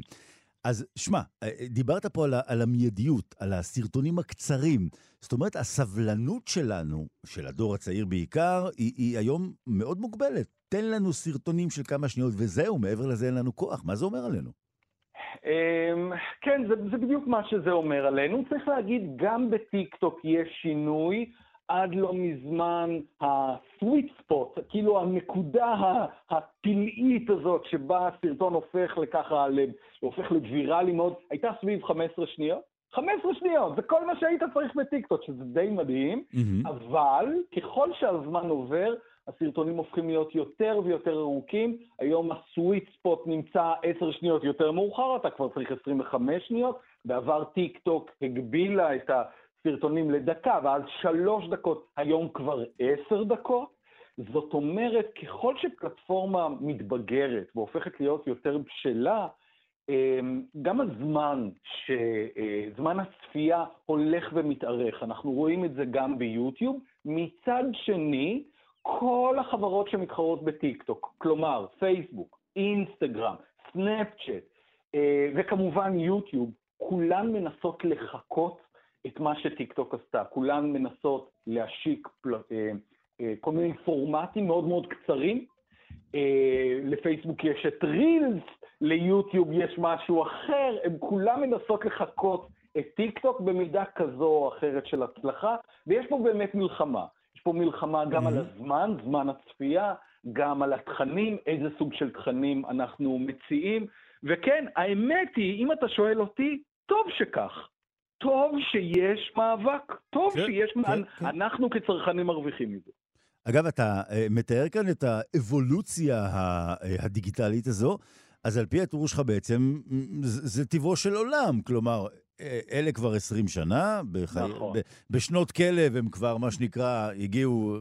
אז שמע, אה, דיברת פה על, על המיידיות, על הסרטונים הקצרים. זאת אומרת, הסבלנות שלנו, של הדור הצעיר בעיקר, היא, היא היום מאוד מוגבלת. תן לנו סרטונים של כמה שניות וזהו, מעבר לזה אין לנו כוח. מה זה אומר עלינו? אמ, כן, זה, זה בדיוק מה שזה אומר עלינו. צריך להגיד, גם בטיקטוק יש שינוי. עד לא מזמן ה-sweet spot, כאילו הנקודה הפלאית הזאת שבה הסרטון הופך לככה, הופך לוויראלי מאוד, הייתה סביב 15 שניות. 15 שניות, זה כל מה שהיית צריך בטיקטוק, שזה די מדהים, mm-hmm. אבל ככל שהזמן עובר, הסרטונים הופכים להיות יותר ויותר ארוכים. היום ה sweet spot נמצא 10 שניות יותר מאוחר, אתה כבר צריך 25 שניות. בעבר טיק טוק הגבילה את ה... סרטונים לדקה, ואז שלוש דקות, היום כבר עשר דקות. זאת אומרת, ככל שפלטפורמה מתבגרת והופכת להיות יותר בשלה, גם הזמן, ש... אה, זמן הצפייה הולך ומתארך. אנחנו רואים את זה גם ביוטיוב. מצד שני, כל החברות שמתחרות בטיקטוק, כלומר פייסבוק, אינסטגרם, סנאפצ'אט, אה, וכמובן יוטיוב, כולן מנסות לחכות את מה שטיקטוק עשתה. כולן מנסות להשיק פל... אה, כל מיני פורמטים מאוד מאוד קצרים. לפייסבוק יש את רילס, ליוטיוב יש משהו אחר, הן כולן מנסות לחקות את טיקטוק במידה כזו או אחרת של הצלחה, ויש פה באמת מלחמה. יש פה מלחמה גם mm-hmm. על הזמן, זמן הצפייה, גם על התכנים, איזה סוג של תכנים אנחנו מציעים. וכן, האמת היא, אם אתה שואל אותי, טוב שכך. טוב שיש מאבק, טוב כן, שיש... כן, כן. אנחנו כצרכנים מרוויחים מזה. אגב, אתה uh, מתאר כאן את האבולוציה uh, הדיגיטלית הזו. אז על פי התיאור שלך בעצם, זה, זה טבעו של עולם. כלומר, אלה כבר 20 שנה, בחי... נכון. ב... בשנות כלב הם כבר, מה שנקרא, הגיעו,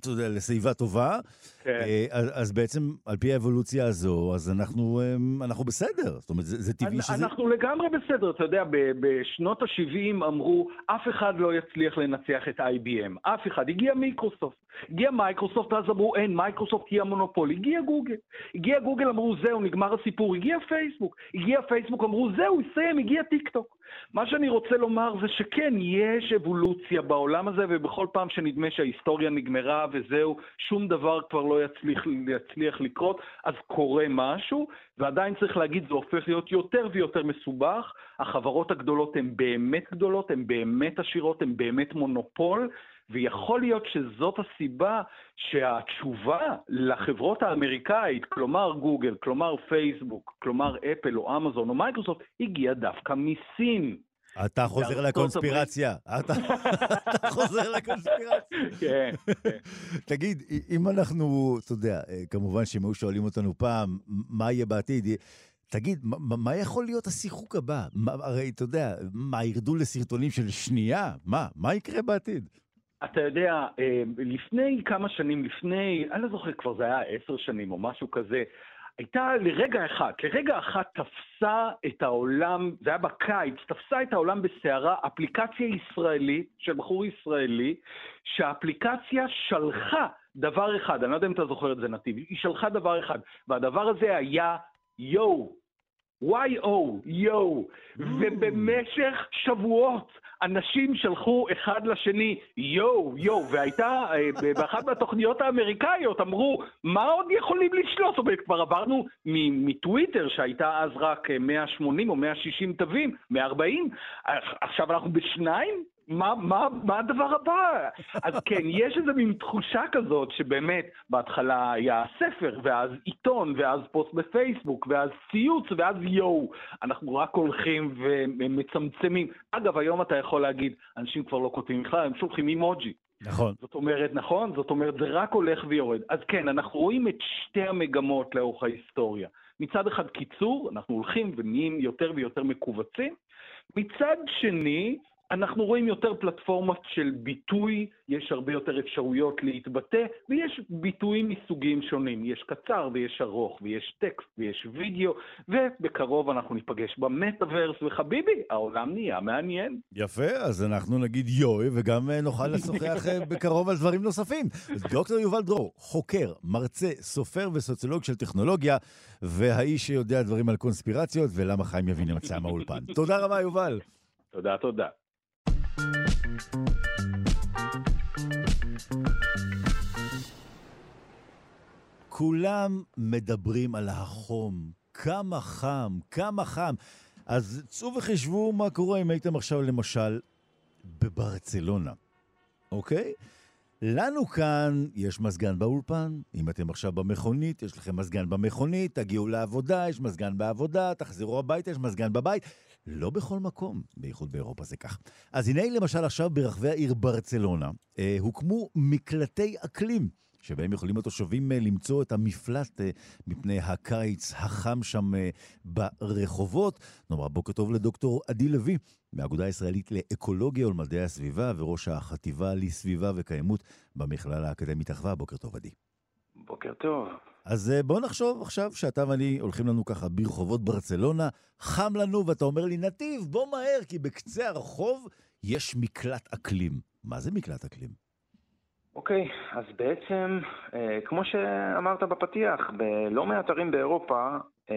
אתה יודע, לשיבה טובה. כן. אה, אז, אז בעצם, על פי האבולוציה הזו, אז אנחנו, אנחנו בסדר. זאת אומרת, זה, זה טבעי שזה... אנחנו לגמרי בסדר. אתה יודע, בשנות ה-70 אמרו, אף אחד לא יצליח לנצח את IBM. אף אחד. הגיע מיקרוסופט. הגיע מייקרוסופט, אז אמרו, אין, מייקרוסופט היא המונופול. הגיע גוגל. הגיע גוגל, אמרו, זהו, נגמר הסיפור. הגיע פייסבוק. הגיע פייסבוק, אמרו, זהו, הסתיים, הגיע טיק טוק. מה שאני רוצה לומר זה שכן, יש אבולוציה בעולם הזה, ובכל פעם שנדמה שההיסטוריה נגמרה וזהו, שום דבר כבר לא יצליח, יצליח לקרות, אז קורה משהו, ועדיין צריך להגיד, זה הופך להיות יותר ויותר מסובך. החברות הגדולות הן באמת גדולות, הן באמת עשירות, הן באמת מונופול, ויכול להיות שזאת הסיבה שהתשובה לחברות האמריקאית, כלומר גוגל, כלומר פייסבוק, כלומר אפל או אמזון או מייקרוסופט, הגיעה דווקא מסין. אתה חוזר לקונספירציה. אתה חוזר לקונספירציה. כן, כן. תגיד, אם אנחנו, אתה יודע, כמובן שאם היו שואלים אותנו פעם, מה יהיה בעתיד, תגיד, מה יכול להיות השיחוק הבא? הרי, אתה יודע, מה, ירדו לסרטונים של שנייה? מה? מה יקרה בעתיד? אתה יודע, אה, לפני כמה שנים, לפני, אני לא זוכר, כבר זה היה עשר שנים או משהו כזה, הייתה לרגע אחד, לרגע אחד תפסה את העולם, זה היה בקיץ, תפסה את העולם בסערה אפליקציה ישראלית, של בחור ישראלי, שהאפליקציה שלחה דבר אחד, אני לא יודע אם אתה זוכר את זה נתיב, היא שלחה דבר אחד, והדבר הזה היה יואו, Y-O, mm. ובמשך שבועות אנשים שלחו אחד לשני יואו, יואו, והייתה, אה, באחת מהתוכניות האמריקאיות אמרו, מה עוד יכולים לשלוט? זאת אומרת, כבר עברנו מטוויטר, שהייתה אז רק 180 או 160 תווים, 140, עכשיו אנחנו בשניים? מה, מה, מה הדבר הבא? אז כן, יש איזו מין תחושה כזאת שבאמת בהתחלה היה ספר, ואז עיתון, ואז פוסט בפייסבוק, ואז ציוץ, ואז יואו. אנחנו רק הולכים ומצמצמים. אגב, היום אתה יכול להגיד, אנשים כבר לא כותבים בכלל, הם שולחים אימוג'י. נכון. זאת אומרת, נכון? זאת אומרת, זה רק הולך ויורד. אז כן, אנחנו רואים את שתי המגמות לאורך ההיסטוריה. מצד אחד קיצור, אנחנו הולכים ונהיים יותר ויותר מכווצים. מצד שני, אנחנו רואים יותר פלטפורמות של ביטוי, יש הרבה יותר אפשרויות להתבטא, ויש ביטויים מסוגים שונים. יש קצר ויש ארוך, ויש טקסט ויש וידאו, ובקרוב אנחנו ניפגש במטאוורס, וחביבי, העולם נהיה מעניין. יפה, אז אנחנו נגיד יואי, וגם אה, נוכל לשוחח אה, בקרוב על דברים נוספים. דוקטור יובל דרור, חוקר, מרצה, סופר וסוציולוג של טכנולוגיה, והאיש שיודע דברים על קונספירציות, ולמה חיים יבין יצא מהאולפן. תודה רבה, יובל. תודה, תודה. כולם מדברים על החום, כמה חם, כמה חם. אז צאו וחישבו מה קורה אם הייתם עכשיו למשל בברצלונה, אוקיי? לנו כאן יש מזגן באולפן, אם אתם עכשיו במכונית, יש לכם מזגן במכונית, תגיעו לעבודה, יש מזגן בעבודה, תחזרו הביתה, יש מזגן בבית. לא בכל מקום, בייחוד באירופה זה כך. אז הנה למשל עכשיו ברחבי העיר ברצלונה, אה, הוקמו מקלטי אקלים. שבהם יכולים התושבים אה, למצוא את המפלט אה, מפני הקיץ החם שם אה, ברחובות. נאמר בוקר טוב לדוקטור עדי לוי, מהאגודה הישראלית לאקולוגיה ולמדעי הסביבה וראש החטיבה לסביבה וקיימות במכללה האקדמית אחווה. בוקר טוב, עדי. בוקר טוב. אז בוא נחשוב עכשיו שאתה ואני הולכים לנו ככה ברחובות ברצלונה, חם לנו ואתה אומר לי, נתיב, בוא מהר, כי בקצה הרחוב יש מקלט אקלים. מה זה מקלט אקלים? אוקיי, okay, אז בעצם, אה, כמו שאמרת בפתיח, בלא מעט ערים באירופה אה,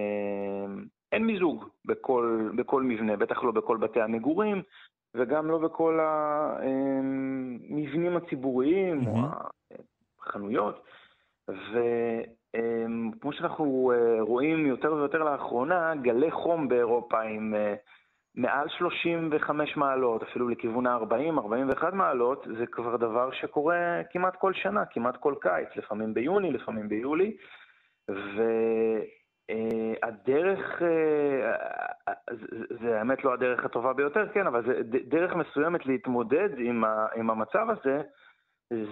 אין מיזוג בכל, בכל מבנה, בטח לא בכל בתי המגורים, וגם לא בכל המבנים הציבוריים mm-hmm. או החנויות. וכמו שאנחנו אה, רואים יותר ויותר לאחרונה, גלי חום באירופה עם מעל 35 מעלות, אפילו לכיוון ה-40, 41 מעלות, זה כבר דבר שקורה כמעט כל שנה, כמעט כל קיץ, לפעמים ביוני, לפעמים ביולי, והדרך, אה, זה האמת לא הדרך הטובה ביותר, כן, אבל זה דרך מסוימת להתמודד עם המצב הזה,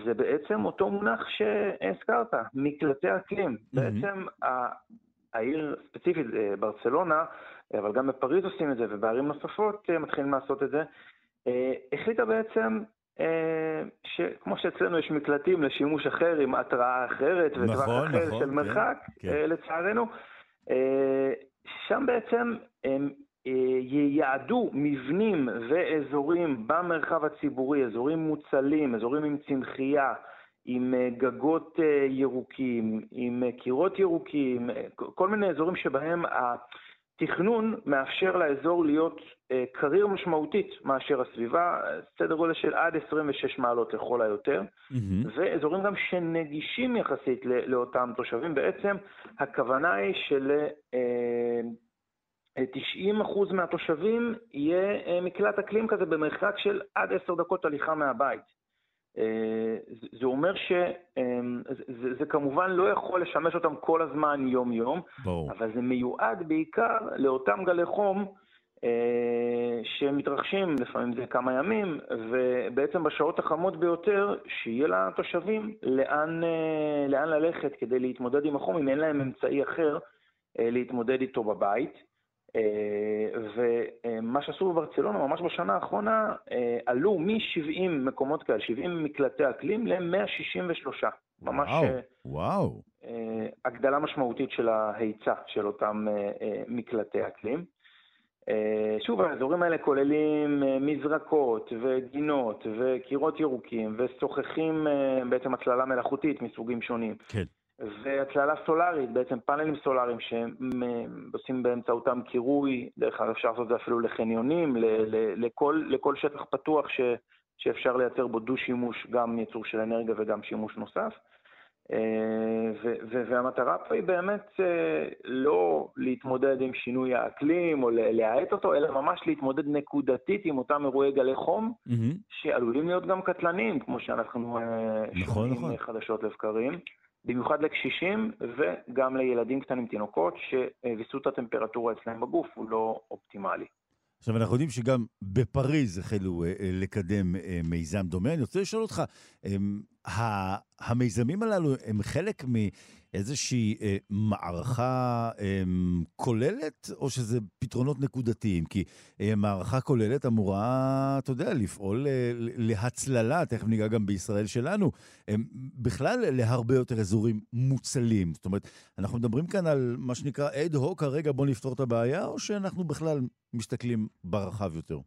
זה בעצם אותו מונח שהזכרת, מקלטי אקלים. Mm-hmm. בעצם העיר ספציפית, ברצלונה, אבל גם בפריז עושים את זה, ובערים נוספות מתחילים לעשות את זה, החליטה בעצם שכמו שאצלנו יש מקלטים לשימוש אחר עם התראה אחרת וטווח נכון, אחר נכון, של כן, מרחק, כן. לצערנו, שם בעצם ייעדו מבנים ואזורים במרחב הציבורי, אזורים מוצלים, אזורים עם צמחייה, עם אה, גגות אה, ירוקים, עם אה, קירות ירוקים, כל מיני אזורים שבהם התכנון מאפשר לאזור להיות קריר משמעותית מאשר הסביבה, סדר גודל של עד 26 מעלות לכל היותר, mm-hmm. ואזורים גם שנגישים יחסית לאותם תושבים. בעצם הכוונה היא של... 90% מהתושבים יהיה מקלט אקלים כזה במרחק של עד 10 דקות הליכה מהבית. אה, זה אומר שזה זה כמובן לא יכול לשמש אותם כל הזמן יום-יום, אבל זה מיועד בעיקר לאותם גלי חום אה, שמתרחשים, לפעמים זה כמה ימים, ובעצם בשעות החמות ביותר, שיהיה לתושבים לאן, אה, לאן ללכת כדי להתמודד עם החום, אם אין להם אמצעי אחר להתמודד איתו בבית. אה, ומה שעשו בברצלונה ממש בשנה האחרונה, אה, עלו מ-70 מקומות כאלה, 70 מקלטי אקלים, ל-163. ממש וואו, אה, וואו. הגדלה משמעותית של ההיצע של אותם מקלטי אקלים. שוב, האזורים האלה כוללים מזרקות וגינות וקירות ירוקים ושוחחים בעצם הצללה מלאכותית מסוגים שונים. כן. והצללה סולארית, בעצם פאנלים סולאריים שעושים באמצעותם קירוי, דרך אגב אפשר לעשות את זה אפילו לחניונים, לכל, לכל שטח פתוח ש, שאפשר לייצר בו דו-שימוש, גם ייצור של אנרגיה וגם שימוש נוסף. אה, ו, ו, והמטרה פה היא באמת אה, לא להתמודד עם שינוי האקלים או להאט אותו, אלא ממש להתמודד נקודתית עם אותם אירועי גלי חום, mm-hmm. שעלולים להיות גם קטלניים, כמו שאנחנו אה, נכון, שומעים נכון. חדשות לבקרים. במיוחד לקשישים וגם לילדים קטנים, תינוקות, שוויסות הטמפרטורה אצלם בגוף הוא לא אופטימלי. עכשיו, אנחנו יודעים שגם בפריז החלו אה, אה, לקדם אה, מיזם דומה. אני רוצה לשאול אותך, המיזמים הללו הם חלק מאיזושהי מערכה כוללת, או שזה פתרונות נקודתיים? כי מערכה כוללת אמורה, אתה יודע, לפעול להצללה, תכף ניגע גם בישראל שלנו, בכלל להרבה יותר אזורים מוצלים. זאת אומרת, אנחנו מדברים כאן על מה שנקרא אד הוק, הרגע בוא נפתור את הבעיה, או שאנחנו בכלל מסתכלים ברחב יותר?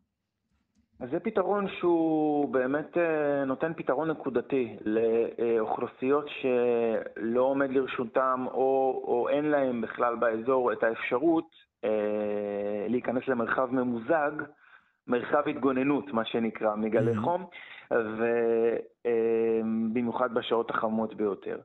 אז זה פתרון שהוא באמת אה, נותן פתרון נקודתי לאוכלוסיות שלא עומד לרשותם או, או אין להם בכלל באזור את האפשרות אה, להיכנס למרחב ממוזג, מרחב התגוננות, מה שנקרא, מגלי mm-hmm. חום, ובמיוחד אה, בשעות החמות ביותר.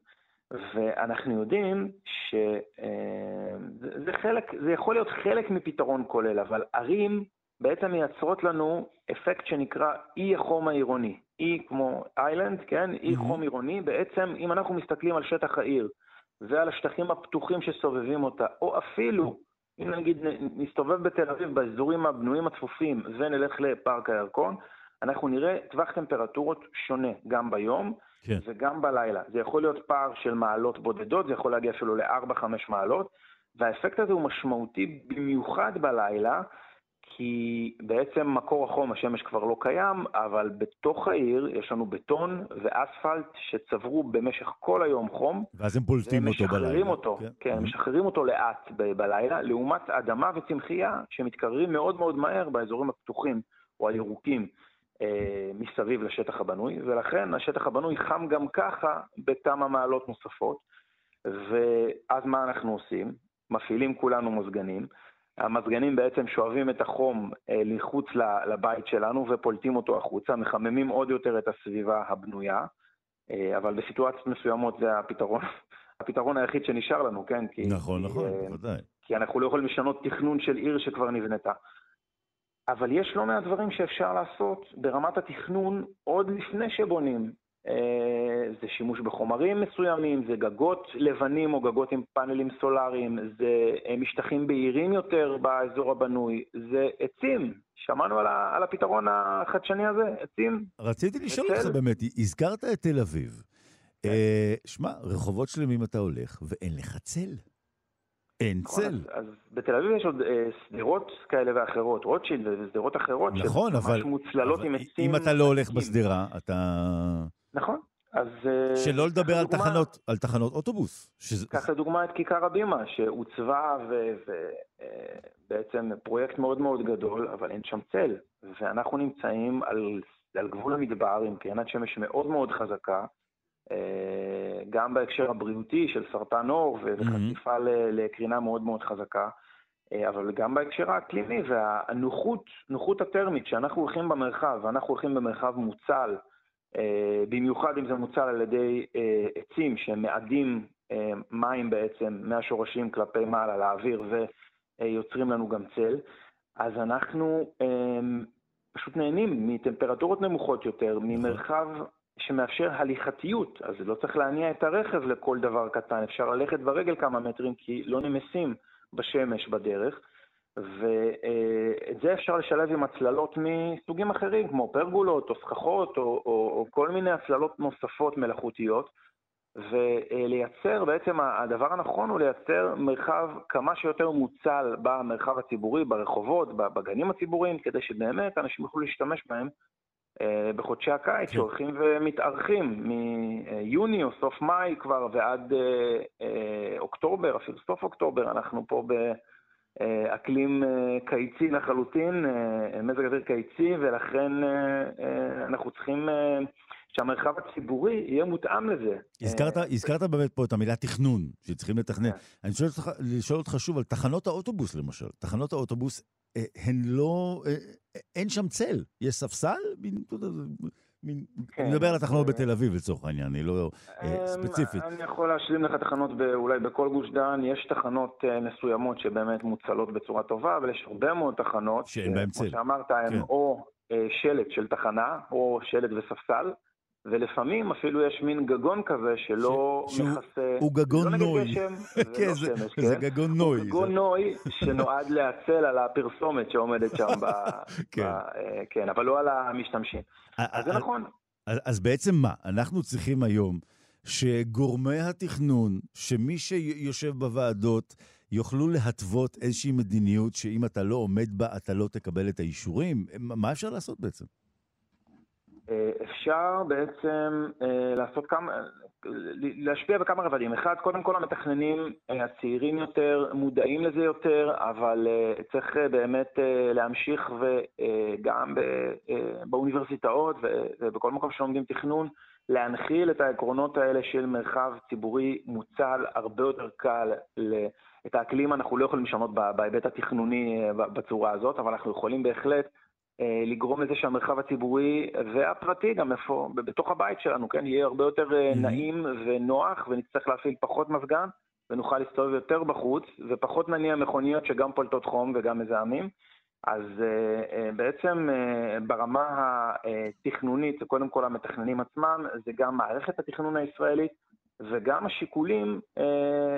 ואנחנו יודעים שזה חלק, זה יכול להיות חלק מפתרון כולל, אבל ערים בעצם מייצרות לנו אפקט שנקרא אי החום העירוני. אי כמו איילנד, כן? אי mm-hmm. חום עירוני. בעצם, אם אנחנו מסתכלים על שטח העיר ועל השטחים הפתוחים שסובבים אותה, או אפילו, אם נגיד נסתובב בתל אביב באזורים הבנויים הצפופים ונלך לפארק הירקון, אנחנו נראה טווח טמפרטורות שונה גם ביום כן. וגם בלילה. זה יכול להיות פער של מעלות בודדות, זה יכול להגיע אפילו ל-4-5 מעלות, והאפקט הזה הוא משמעותי במיוחד בלילה, כי בעצם מקור החום, השמש כבר לא קיים, אבל בתוך העיר יש לנו בטון ואספלט שצברו במשך כל היום חום. ואז הם פולטים אותו בלילה. אותו, כן, כן mm-hmm. משחררים אותו לאט ב- בלילה, לעומת אדמה וצמחייה שמתקררים מאוד מאוד מהר באזורים הפתוחים או הירוקים. אה, מסביב לשטח הבנוי, ולכן השטח הבנוי חם גם ככה בכמה מעלות נוספות. ואז מה אנחנו עושים? מפעילים כולנו מזגנים. המזגנים בעצם שואבים את החום אה, מחוץ לבית שלנו ופולטים אותו החוצה, מחממים עוד יותר את הסביבה הבנויה, אה, אבל בסיטואציות מסוימות זה הפתרון, הפתרון היחיד שנשאר לנו, כן? כי, נכון, כי, נכון, בוודאי. כי אנחנו לא יכולים לשנות תכנון של עיר שכבר נבנתה. אבל יש לא מעט דברים שאפשר לעשות ברמת התכנון עוד לפני שבונים. אה, זה שימוש בחומרים מסוימים, זה גגות לבנים או גגות עם פאנלים סולאריים, זה אה, משטחים בהירים יותר באזור הבנוי, זה עצים. שמענו על, על הפתרון החדשני הזה, עצים. רציתי לשאול אותך באמת, הזכרת את תל אביב. כן. אה, שמע, רחובות שלמים אתה הולך ואין לך צל. אין נכון, צל. אז, אז בתל אביב יש עוד אה, שדרות כאלה ואחרות, רוטשילד ושדרות אחרות, נכון, אבל, מוצללות אבל עם עצים. אם אתה לא הולך בשדרה, אתה... נכון. אז... אה, שלא לדבר על, דוגמה, תחנות, על תחנות אוטובוס. שזה... קח לדוגמה את כיכר הבימה, שעוצבה ובעצם אה, פרויקט מאוד מאוד גדול, אבל אין שם צל. ואנחנו נמצאים על, על גבול המדבר עם קרינת שמש מאוד מאוד חזקה. אה, גם בהקשר הבריאותי של סרטן עור וחשיפה לקרינה מאוד מאוד חזקה, אבל גם בהקשר האקלימי והנוחות, נוחות הטרמית שאנחנו הולכים במרחב, ואנחנו הולכים במרחב מוצל, במיוחד אם זה מוצל על ידי עצים שמאדים מים בעצם מהשורשים כלפי מעלה לאוויר ויוצרים לנו גם צל, אז אנחנו פשוט נהנים מטמפרטורות נמוכות יותר, ממרחב שמאפשר הליכתיות, אז לא צריך להניע את הרכב לכל דבר קטן, אפשר ללכת ברגל כמה מטרים כי לא נמסים בשמש בדרך, ואת זה אפשר לשלב עם הצללות מסוגים אחרים, כמו פרגולות או סככות או, או, או כל מיני הצללות נוספות מלאכותיות, ולייצר, בעצם הדבר הנכון הוא לייצר מרחב כמה שיותר מוצל במרחב הציבורי, ברחובות, בגנים הציבוריים, כדי שבאמת אנשים יוכלו להשתמש בהם אה, בחודשי הקיץ, כן. שהולכים ומתארחים מיוני או סוף מאי כבר ועד אה, אה, אוקטובר, אפילו סוף אוקטובר, אנחנו פה באקלים קיצי לחלוטין, מזג אוויר קיצי, ולכן אנחנו צריכים שהמרחב הציבורי יהיה מותאם לזה. הזכרת, הזכרת באמת פה את המילה תכנון, שצריכים לתכנן. כן. אני שואל אותך, לשאול אותך שוב על תחנות האוטובוס למשל. תחנות האוטובוס הן לא, אין שם צל. יש ספסל? כן. אני מדבר על התחנות בתל אביב לצורך העניין, אני לא אה, ספציפית. אני יכול להשלים לך תחנות אולי בכל גוש דן, יש תחנות אה, מסוימות שבאמת מוצלות בצורה טובה, אבל יש הרבה מאוד תחנות, שאין בהן צל. כמו שאמרת, הן כן. או אה, שלט של תחנה, או שלט וספסל, ולפעמים אפילו יש מין גגון כזה שלא ש... מכסה... הוא גגון לא נוי. גשם, כן, זה, שמש, כן? זה גגון נוי. הוא גגון זה... נוי שנועד להצל על הפרסומת שעומדת שם, ב... כן. ב... אה, כן, אבל לא על המשתמשים. אז זה נכון. אז, אז בעצם מה? אנחנו צריכים היום שגורמי התכנון, שמי שיושב בוועדות, יוכלו להתוות איזושהי מדיניות שאם אתה לא עומד בה, אתה לא תקבל את האישורים? מה אפשר לעשות בעצם? אה, אפשר בעצם אה, לעשות כמה, להשפיע בכמה רבדים. אחד, קודם כל המתכננים אה, הצעירים יותר מודעים לזה יותר, אבל צריך באמת להמשיך וגם באוניברסיטאות ובכל מקום שלומדים תכנון, להנחיל את העקרונות האלה של מרחב ציבורי מוצל הרבה יותר קל. את האקלים אנחנו לא יכולים לשנות בהיבט התכנוני בצורה הזאת, אבל אנחנו יכולים בהחלט לגרום לזה שהמרחב הציבורי והפרטי גם איפה, בתוך הבית שלנו, כן, יהיה הרבה יותר mm-hmm. נעים ונוח ונצטרך להפעיל פחות מזגן ונוכל להסתובב יותר בחוץ ופחות נניע מכוניות שגם פולטות חום וגם מזהמים. אז uh, בעצם ברמה התכנונית, קודם כל המתכננים עצמם, זה גם מערכת התכנון הישראלית וגם השיקולים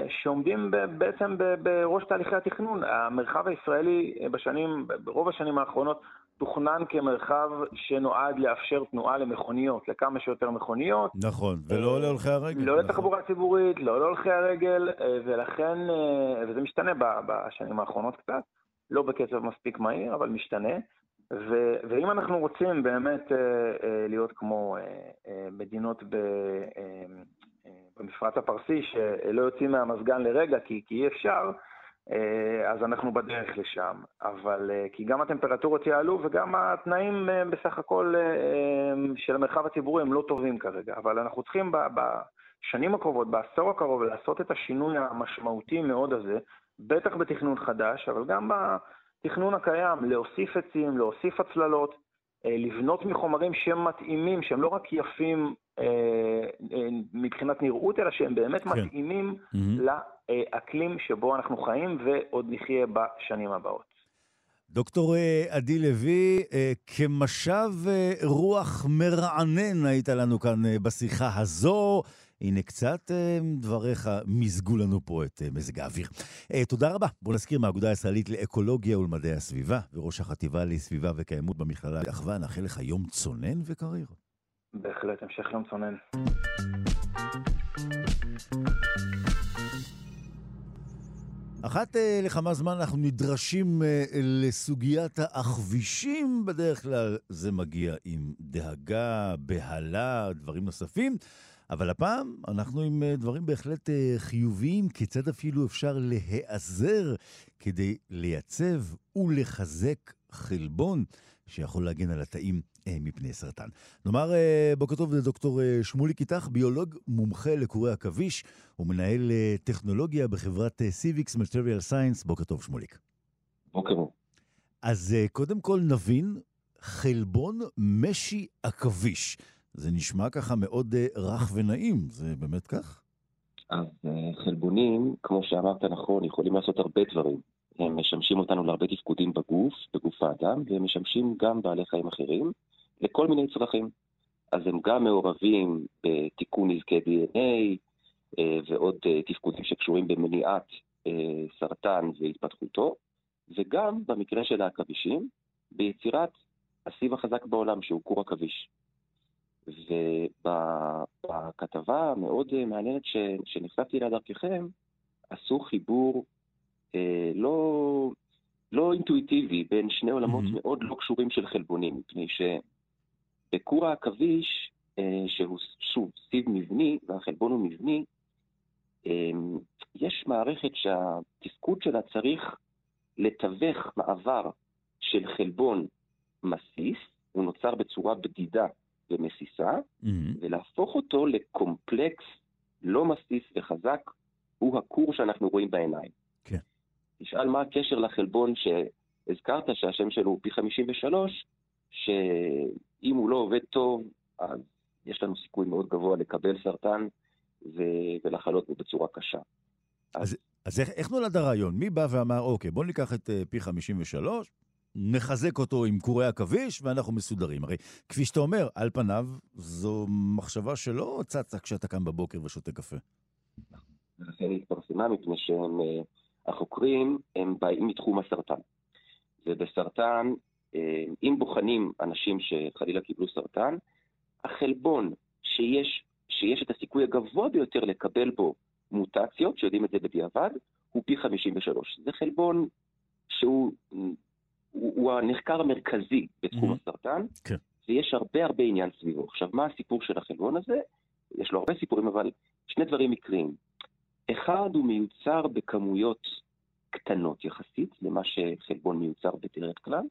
שעומדים בעצם בראש תהליכי התכנון. המרחב הישראלי בשנים, ברוב השנים האחרונות תוכנן כמרחב שנועד לאפשר תנועה למכוניות, לכמה שיותר מכוניות. נכון, ולא אה, להולכי הרגל. לא נכון. לתחבורה ציבורית, לא להולכי הרגל, אה, ולכן, אה, וזה משתנה בשנים האחרונות קצת, לא בקצב מספיק מהיר, אבל משתנה. ו, ואם אנחנו רוצים באמת להיות כמו מדינות ב, במפרץ הפרסי, שלא יוצאים מהמזגן לרגע כי, כי אי אפשר, אז אנחנו בדרך לשם. אבל אה, כי גם הטמפרטורות יעלו וגם התנאים אה, בסך הכל של המרחב הציבורי הם לא טובים כרגע. אבל אנחנו צריכים בשנים הקרובות, בעשור הקרוב, לעשות את השינוי המשמעותי מאוד הזה, בטח בתכנון חדש, אבל גם בתכנון הקיים, להוסיף עצים, להוסיף הצללות, לבנות מחומרים שהם מתאימים, שהם לא רק יפים מבחינת נראות, אלא שהם באמת כן. מתאימים mm-hmm. האקלים שבו אנחנו חיים ועוד נחיה בשנים הבאות. דוקטור אה, עדי לוי, אה, כמשב אה, רוח מרענן היית לנו כאן בשיחה הזו. הנה קצת דבריך מיזגו לנו פה את מזג האוויר. תודה רבה. בואו נזכיר מהאגודה הישראלית לאקולוגיה ולמדעי הסביבה, וראש החטיבה לסביבה וקיימות במכללה לאחווה, נאחל לך יום צונן וקריר. בהחלט, המשך יום צונן. אחת אה, לכמה זמן אנחנו נדרשים אה, לסוגיית הכבישים, בדרך כלל זה מגיע עם דאגה, בהלה, דברים נוספים, אבל הפעם אנחנו עם אה, דברים בהחלט חיוביים, כיצד אפילו אפשר להיעזר כדי לייצב ולחזק חלבון שיכול להגן על התאים מפני סרטן. נאמר אה, בוקר טוב לדוקטור אה, שמוליק איתך, ביולוג מומחה לקורי עכביש ומנהל טכנולוגיה בחברת Civics Material Science. בוקר טוב, שמוליק. בוקר טוב. אז קודם כל נבין, חלבון משי עכביש. זה נשמע ככה מאוד רך ונעים, זה באמת כך? אז חלבונים, כמו שאמרת נכון, יכולים לעשות הרבה דברים. הם משמשים אותנו להרבה תפקודים בגוף, בגוף האדם, והם משמשים גם בעלי חיים אחרים. לכל מיני צרכים. אז הם גם מעורבים בתיקון נזקי DNA אה, ועוד אה, תפקודים שקשורים במניעת אה, סרטן והתפתחותו, וגם במקרה של העכבישים, ביצירת הסיב החזק בעולם, שהוא כור עכביש. ובכתבה המאוד מעניינת שנחשפתי אליה דרככם, עשו חיבור אה, לא, לא אינטואיטיבי בין שני עולמות mm-hmm. מאוד לא קשורים של חלבונים, מפני ש... בכור העכביש, אה, שהוא שוב סיב מבני, והחלבון הוא מבני, אה, יש מערכת שהתפקוד שלה צריך לתווך מעבר של חלבון מסיס, הוא נוצר בצורה בדידה ומסיסה, mm-hmm. ולהפוך אותו לקומפלקס לא מסיס וחזק, הוא הכור שאנחנו רואים בעיניים. כן. תשאל מה הקשר לחלבון שהזכרת, שהשם שלו הוא פי 53, שאם הוא לא עובד טוב, אז יש לנו סיכוי מאוד גבוה לקבל סרטן ו... ולחלות בו בצורה קשה. אז, אז איך, איך נולד הרעיון? מי בא ואמר, אוקיי, בוא ניקח את uh, פי 53, נחזק אותו עם קורי עכביש ואנחנו מסודרים. הרי כפי שאתה אומר, על פניו זו מחשבה שלא צצה כשאתה קם בבוקר ושותה קפה. לכן היא התפרסמה מפני שהחוקרים הם באים מתחום הסרטן. ובסרטן אה, אם בוחנים אנשים שחלילה קיבלו סרטן, החלבון שיש, שיש את הסיכוי הגבוה ביותר לקבל בו מוטציות, שיודעים את זה בדיעבד, הוא פי 53. זה חלבון שהוא הוא, הוא הנחקר המרכזי בתחום mm-hmm. הסרטן, כן. ויש הרבה הרבה עניין סביבו. עכשיו, מה הסיפור של החלבון הזה? יש לו הרבה סיפורים, אבל שני דברים מקריים. אחד, הוא מיוצר בכמויות קטנות יחסית למה שחלבון מיוצר בדרך כלל.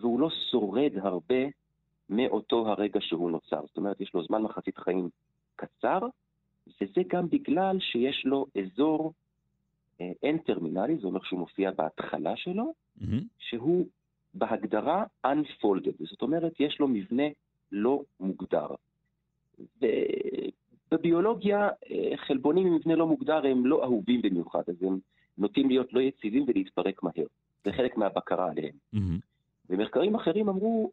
והוא לא שורד הרבה מאותו הרגע שהוא נוצר. זאת אומרת, יש לו זמן מחצית חיים קצר, וזה גם בגלל שיש לו אזור N-טרמינלי, אה, זה אומר שהוא מופיע בהתחלה שלו, mm-hmm. שהוא בהגדרה unfolded, זאת אומרת, יש לו מבנה לא מוגדר. בביולוגיה, אה, חלבונים עם מבנה לא מוגדר הם לא אהובים במיוחד, אז הם נוטים להיות לא יציבים ולהתפרק מהר. זה חלק מהבקרה עליהם. Mm-hmm. ומחקרים אחרים אמרו,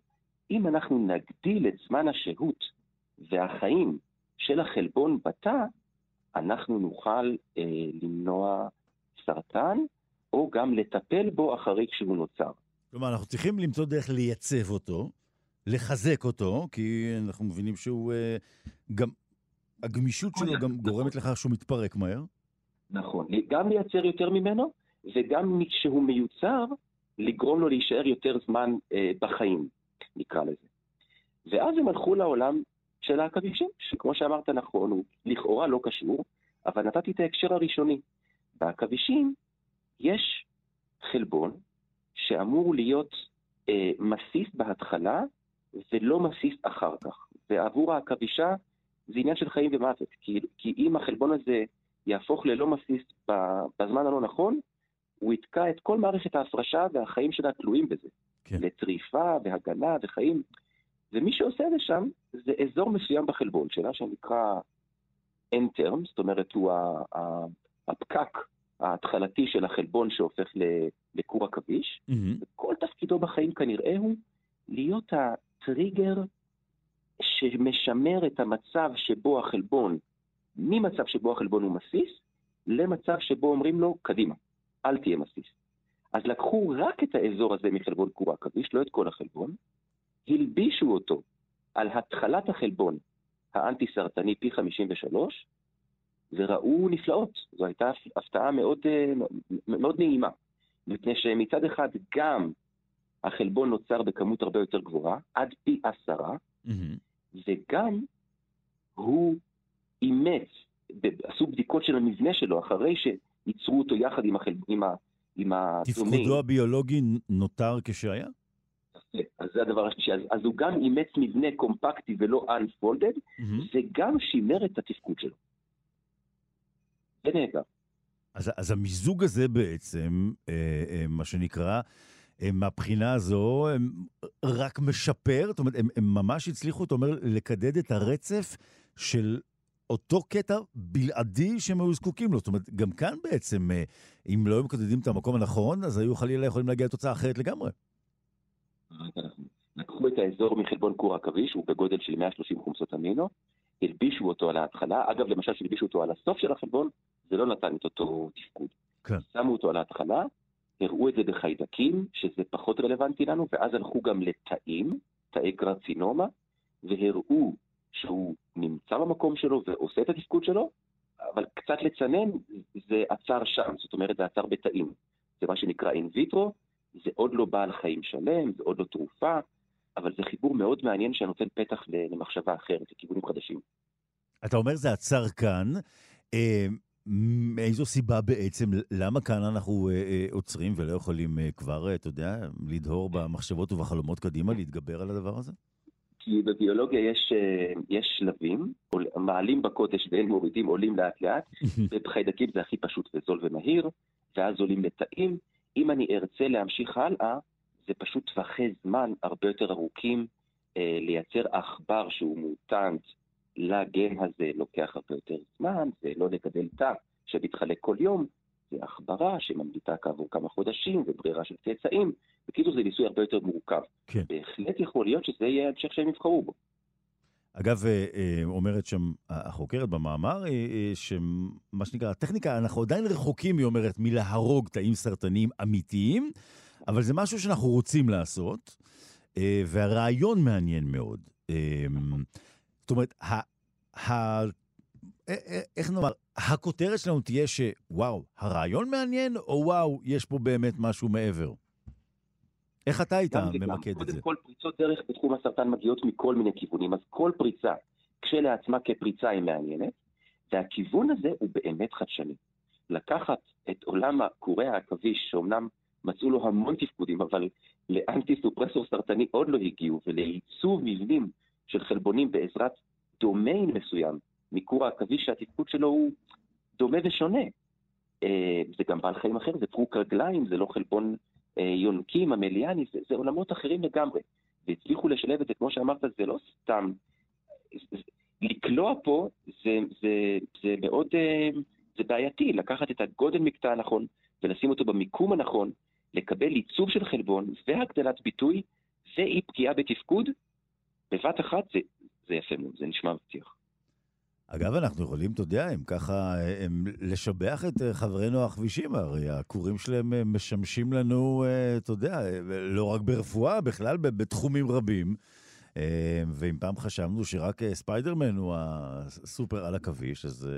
אם אנחנו נגדיל את זמן השהות והחיים של החלבון בתא, אנחנו נוכל אה, למנוע סרטן, או גם לטפל בו אחרי כשהוא נוצר. כלומר, אנחנו צריכים למצוא דרך לייצב אותו, לחזק אותו, כי אנחנו מבינים שהוא אה, גם... הגמישות שלו גם גורמת לכך שהוא מתפרק מהר. נכון, גם לייצר יותר ממנו, וגם כשהוא מיוצר, לגרום לו להישאר יותר זמן אה, בחיים, נקרא לזה. ואז הם הלכו לעולם של העכבישים, שכמו שאמרת נכון, הוא לכאורה לא קשור, אבל נתתי את ההקשר הראשוני. בעכבישים יש חלבון שאמור להיות אה, מסיס בהתחלה ולא מסיס אחר כך. ועבור העכבישה זה עניין של חיים ומוות, כי, כי אם החלבון הזה יהפוך ללא מסיס בזמן הלא נכון, הוא יתקע את כל מערכת ההפרשה והחיים שלה תלויים בזה. כן. לטריפה והגנה וחיים. ומי שעושה את זה שם, זה אזור מסוים בחלבון שלה, שנקרא N-term, זאת אומרת, הוא הפקק ההתחלתי של החלבון שהופך לכור עכביש, mm-hmm. וכל תפקידו בחיים כנראה הוא להיות הטריגר שמשמר את המצב שבו החלבון, ממצב שבו החלבון הוא מסיס, למצב שבו אומרים לו, קדימה, אל תהיה מסיס. אז לקחו רק את האזור הזה מחלבון קור עכביש, לא את כל החלבון, הלבישו אותו על התחלת החלבון האנטי-סרטני פי 53, וראו נפלאות. זו הייתה הפתעה מאוד, אה, מאוד נעימה, מפני שמצד אחד גם החלבון נוצר בכמות הרבה יותר גבוהה, עד פי עשרה, mm-hmm. וגם הוא אימץ, עשו בדיקות של המבנה שלו אחרי שייצרו אותו יחד עם, החל... עם, ה... עם הדומים. תפקודו הביולוגי נותר כשהיה? אז זה הדבר השלישי. אז, אז הוא גם אימץ מבנה קומפקטי ולא unfolded, mm-hmm. וגם שימר את התפקוד שלו. זה נהדר. אז, אז המיזוג הזה בעצם, אה, אה, מה שנקרא, אה, מהבחינה הזו, הם רק משפר, זאת אומרת, הם, הם ממש הצליחו, אתה אומר, לקדד את הרצף של אותו קטע בלעדי שהם היו זקוקים לו. זאת אומרת, גם כאן בעצם, אה, אם לא היו מקדדים את המקום הנכון, אז היו חלילה יכולים להגיע לתוצאה אחרת לגמרי. לקחו את האזור מחלבון כור עכביש, הוא בגודל של 130 חומסות אמינו, הלבישו אותו על ההתחלה, אגב, למשל, שהלבישו אותו על הסוף של החלבון, זה לא נתן את אותו תפקוד. כן. שמו אותו על ההתחלה, הראו את זה בחיידקים, שזה פחות רלוונטי לנו, ואז הלכו גם לתאים, תאי גרצינומה, והראו שהוא נמצא במקום שלו ועושה את התפקוד שלו, אבל קצת לצנן, זה עצר שם, זאת אומרת, זה עצר בתאים. זה מה שנקרא אין ויטרו, זה עוד לא בעל חיים שלם, זה עוד לא תרופה, אבל זה חיבור מאוד מעניין שנותן פתח למחשבה אחרת, לכיוונים חדשים. אתה אומר זה עצר כאן. אה, מאיזו סיבה בעצם, למה כאן אנחנו אה, אה, עוצרים ולא יכולים אה, כבר, אה, אתה יודע, לדהור במחשבות ובחלומות קדימה, להתגבר על הדבר הזה? כי בביולוגיה יש, אה, יש שלבים, מעלים בקודש ואין מורידים, עולים לאט לאט, ובחיידקים זה הכי פשוט וזול ומהיר, ואז עולים לתאים. אם אני ארצה להמשיך הלאה, זה פשוט טווחי זמן הרבה יותר ארוכים. אה, לייצר עכבר שהוא מוטנט לגן הזה לוקח הרבה יותר זמן, זה לא לגדל תא שמתחלק כל יום, עכברה שממליטה כעבור כמה חודשים וברירה של צאצאים. בקיצור, זה ניסוי הרבה יותר מורכב. כן. בהחלט יכול להיות שזה יהיה המשך שהם יבחרו בו. אגב, אה, אה, אומרת שם החוקרת במאמר, אה, שמה שנקרא, הטכניקה, אנחנו עדיין רחוקים, היא אומרת, מלהרוג תאים סרטניים אמיתיים, אבל זה משהו שאנחנו רוצים לעשות, והרעיון מעניין מאוד. זאת אומרת, איך נאמר, הכותרת שלנו תהיה שוואו, הרעיון מעניין, או וואו, יש פה באמת משהו מעבר? איך אתה היית ממקד את זה? קודם כל, פריצות דרך בתחום הסרטן מגיעות מכל מיני כיוונים, אז כל פריצה כשלעצמה כפריצה היא מעניינת, והכיוון הזה הוא באמת חדשני. לקחת את עולם הקורי העכביש, שאומנם מצאו לו המון תפקודים, אבל לאנטי סופרסור סרטני עוד לא הגיעו, ולעיצוב מבנים של חלבונים בעזרת דומיין מסוים מכור העכביש, שהתפקוד שלו הוא דומה ושונה. אה, זה גם בעל חיים אחר, זה פרוק רגליים, זה לא חלבון אה, יונקים, המליאני, זה, זה עולמות אחרים לגמרי. והצליחו לשלב את זה, כמו שאמרת, זה לא סתם... לקלוע פה זה, זה, זה מאוד... אה, זה בעייתי, לקחת את הגודל מקטע הנכון ולשים אותו במיקום הנכון, לקבל עיצוב של חלבון והגדלת ביטוי ואי פגיעה בתפקוד, בבת אחת זה, זה יפה מאוד, זה נשמע מבטיח. אגב, אנחנו יכולים, אתה יודע, אם ככה, הם, לשבח את אה, חברינו הכבישים, הרי הכורים שלהם אה, משמשים לנו, אה, אתה יודע, לא רק ברפואה, בכלל בתחומים רבים. ואם פעם חשבנו שרק ספיידרמן הוא הסופר על עכביש, אז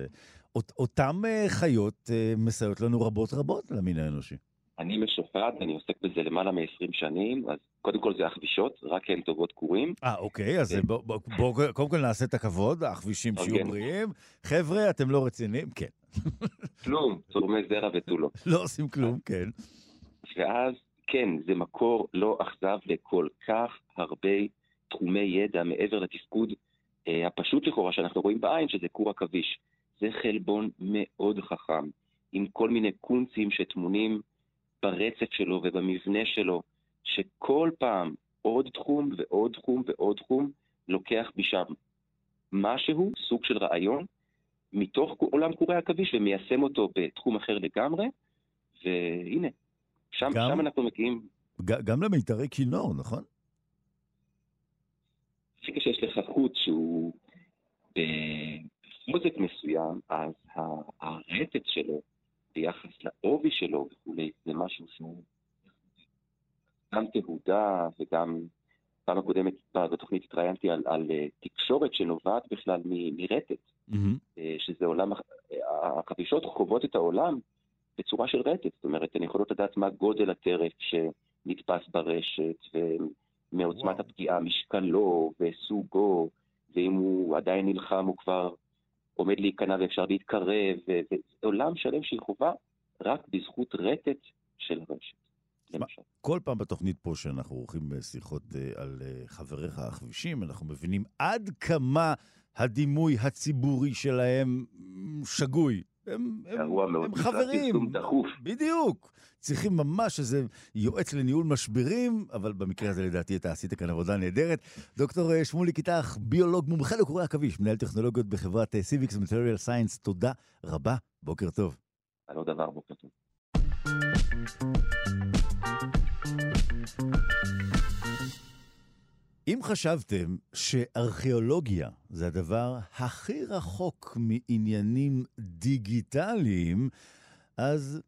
אותם חיות מסייעות לנו רבות רבות למין האנושי. אני משופד, אני עוסק בזה למעלה מ-20 שנים, אז קודם כל זה הכבישות, רק הן טובות קורים. אה, אוקיי, אז בואו בוא, בוא, קודם כל נעשה את הכבוד, הכבישים שיהיו אוקיי. בריאים. חבר'ה, אתם לא רציניים? כן. כלום, צורמי זרע ותו לא. לא עושים כלום, כן. ואז, כן, זה מקור לא אכזב לכל כך הרבה תחומי ידע מעבר לתפקוד אה, הפשוט לכאורה שאנחנו רואים בעין, שזה כור עכביש. זה חלבון מאוד חכם, עם כל מיני קונצים שטמונים ברצף שלו ובמבנה שלו, שכל פעם עוד תחום ועוד תחום ועוד תחום לוקח משם משהו, סוג של רעיון, מתוך עולם קורי עכביש ומיישם אותו בתחום אחר לגמרי, והנה, שם, גם, שם אנחנו מגיעים... גם למיתרי כינור, נכון? ברגע שיש לך חוט שהוא בחוזק מסוים, אז הרטט שלו ביחס לעובי שלו וכולי, זה משהו שהוא גם תהודה וגם פעם הקודמת בתוכנית התראיינתי על, על אה, תקשורת שנובעת בכלל מרטט. mm-hmm. שזה עולם, החפישות חוות את העולם בצורה של רטט, זאת אומרת, הן יכולות לדעת מה גודל הטרף שנתפס ברשת, ומעוצמת הפגיעה, משקלו וסוגו, ואם הוא עדיין נלחם הוא כבר עומד להיכנע ואפשר להתקרב, ועולם שלם שהיא חובה רק בזכות רטט של הרשת. למשל. כל פעם בתוכנית פה שאנחנו עורכים שיחות אה, על אה, חבריך הכבישים, אנחנו מבינים עד כמה הדימוי הציבורי שלהם שגוי. הם, הם, הם חברים, בדיוק. צריכים ממש איזה יועץ לניהול משברים, אבל במקרה הזה לדעתי אתה עשית כאן עבודה נהדרת. דוקטור אה, שמולי כיתך, ביולוג מומחה לקורי עכביש, מנהל טכנולוגיות בחברת Seevix Material Sciences, תודה רבה, בוקר טוב. על לא דבר, בוקר טוב. אם חשבתם שארכיאולוגיה זה הדבר הכי רחוק מעניינים דיגיטליים, אז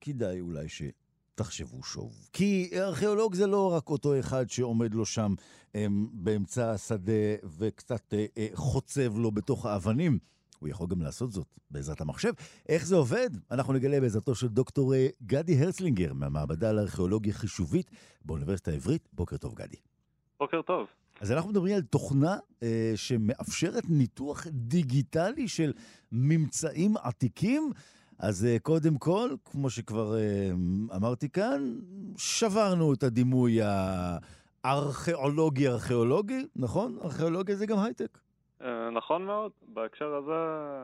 כדאי אולי שתחשבו שוב. כי ארכיאולוג זה לא רק אותו אחד שעומד לו שם הם, באמצע השדה וקצת אה, אה, חוצב לו בתוך האבנים. הוא יכול גם לעשות זאת בעזרת המחשב. איך זה עובד? אנחנו נגלה בעזרתו של דוקטור אה, גדי הרצלינגר מהמעבדה לארכיאולוגיה חישובית באוניברסיטה העברית. בוקר טוב, גדי. בוקר טוב. אז אנחנו מדברים על תוכנה אה, שמאפשרת ניתוח דיגיטלי של ממצאים עתיקים. אז אה, קודם כל, כמו שכבר אה, אמרתי כאן, שברנו את הדימוי הארכיאולוגי-ארכיאולוגי, נכון? ארכיאולוגיה זה גם הייטק. אה, נכון מאוד. בהקשר הזה,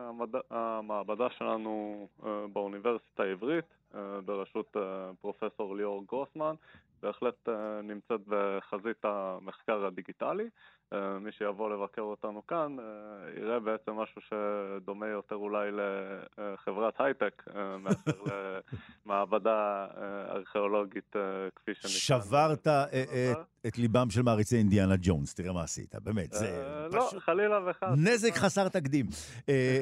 המד... המעבדה שלנו אה, באוניברסיטה העברית, אה, בראשות פרופסור ליאור גרוסמן, בהחלט נמצאת בחזית המחקר הדיגיטלי. מי שיבוא לבקר אותנו כאן יראה בעצם משהו שדומה יותר אולי לחברת הייטק מאשר למעבדה ארכיאולוגית כפי שנקרא. שברת את ליבם של מעריצי אינדיאנה ג'ונס, תראה מה עשית, באמת, זה לא, חלילה וחס. נזק חסר תקדים.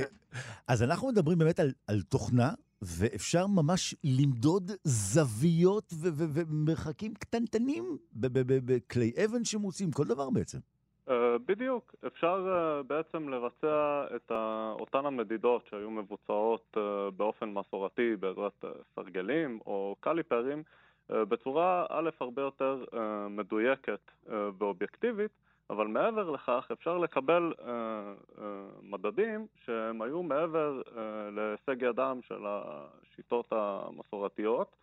אז אנחנו מדברים באמת על תוכנה ואפשר ממש למדוד זוויות ומרחקים קטנטנים בכלי אבן שמוצאים, כל דבר בעצם. Uh, בדיוק, אפשר uh, בעצם לבצע את אותן המדידות שהיו מבוצעות uh, באופן מסורתי בעזרת סרגלים או קליפרים בצורה א' הרבה יותר מדויקת ואובייקטיבית אבל מעבר לכך אפשר לקבל uh, uh, מדדים שהם היו מעבר uh, להישג ידם של השיטות המסורתיות,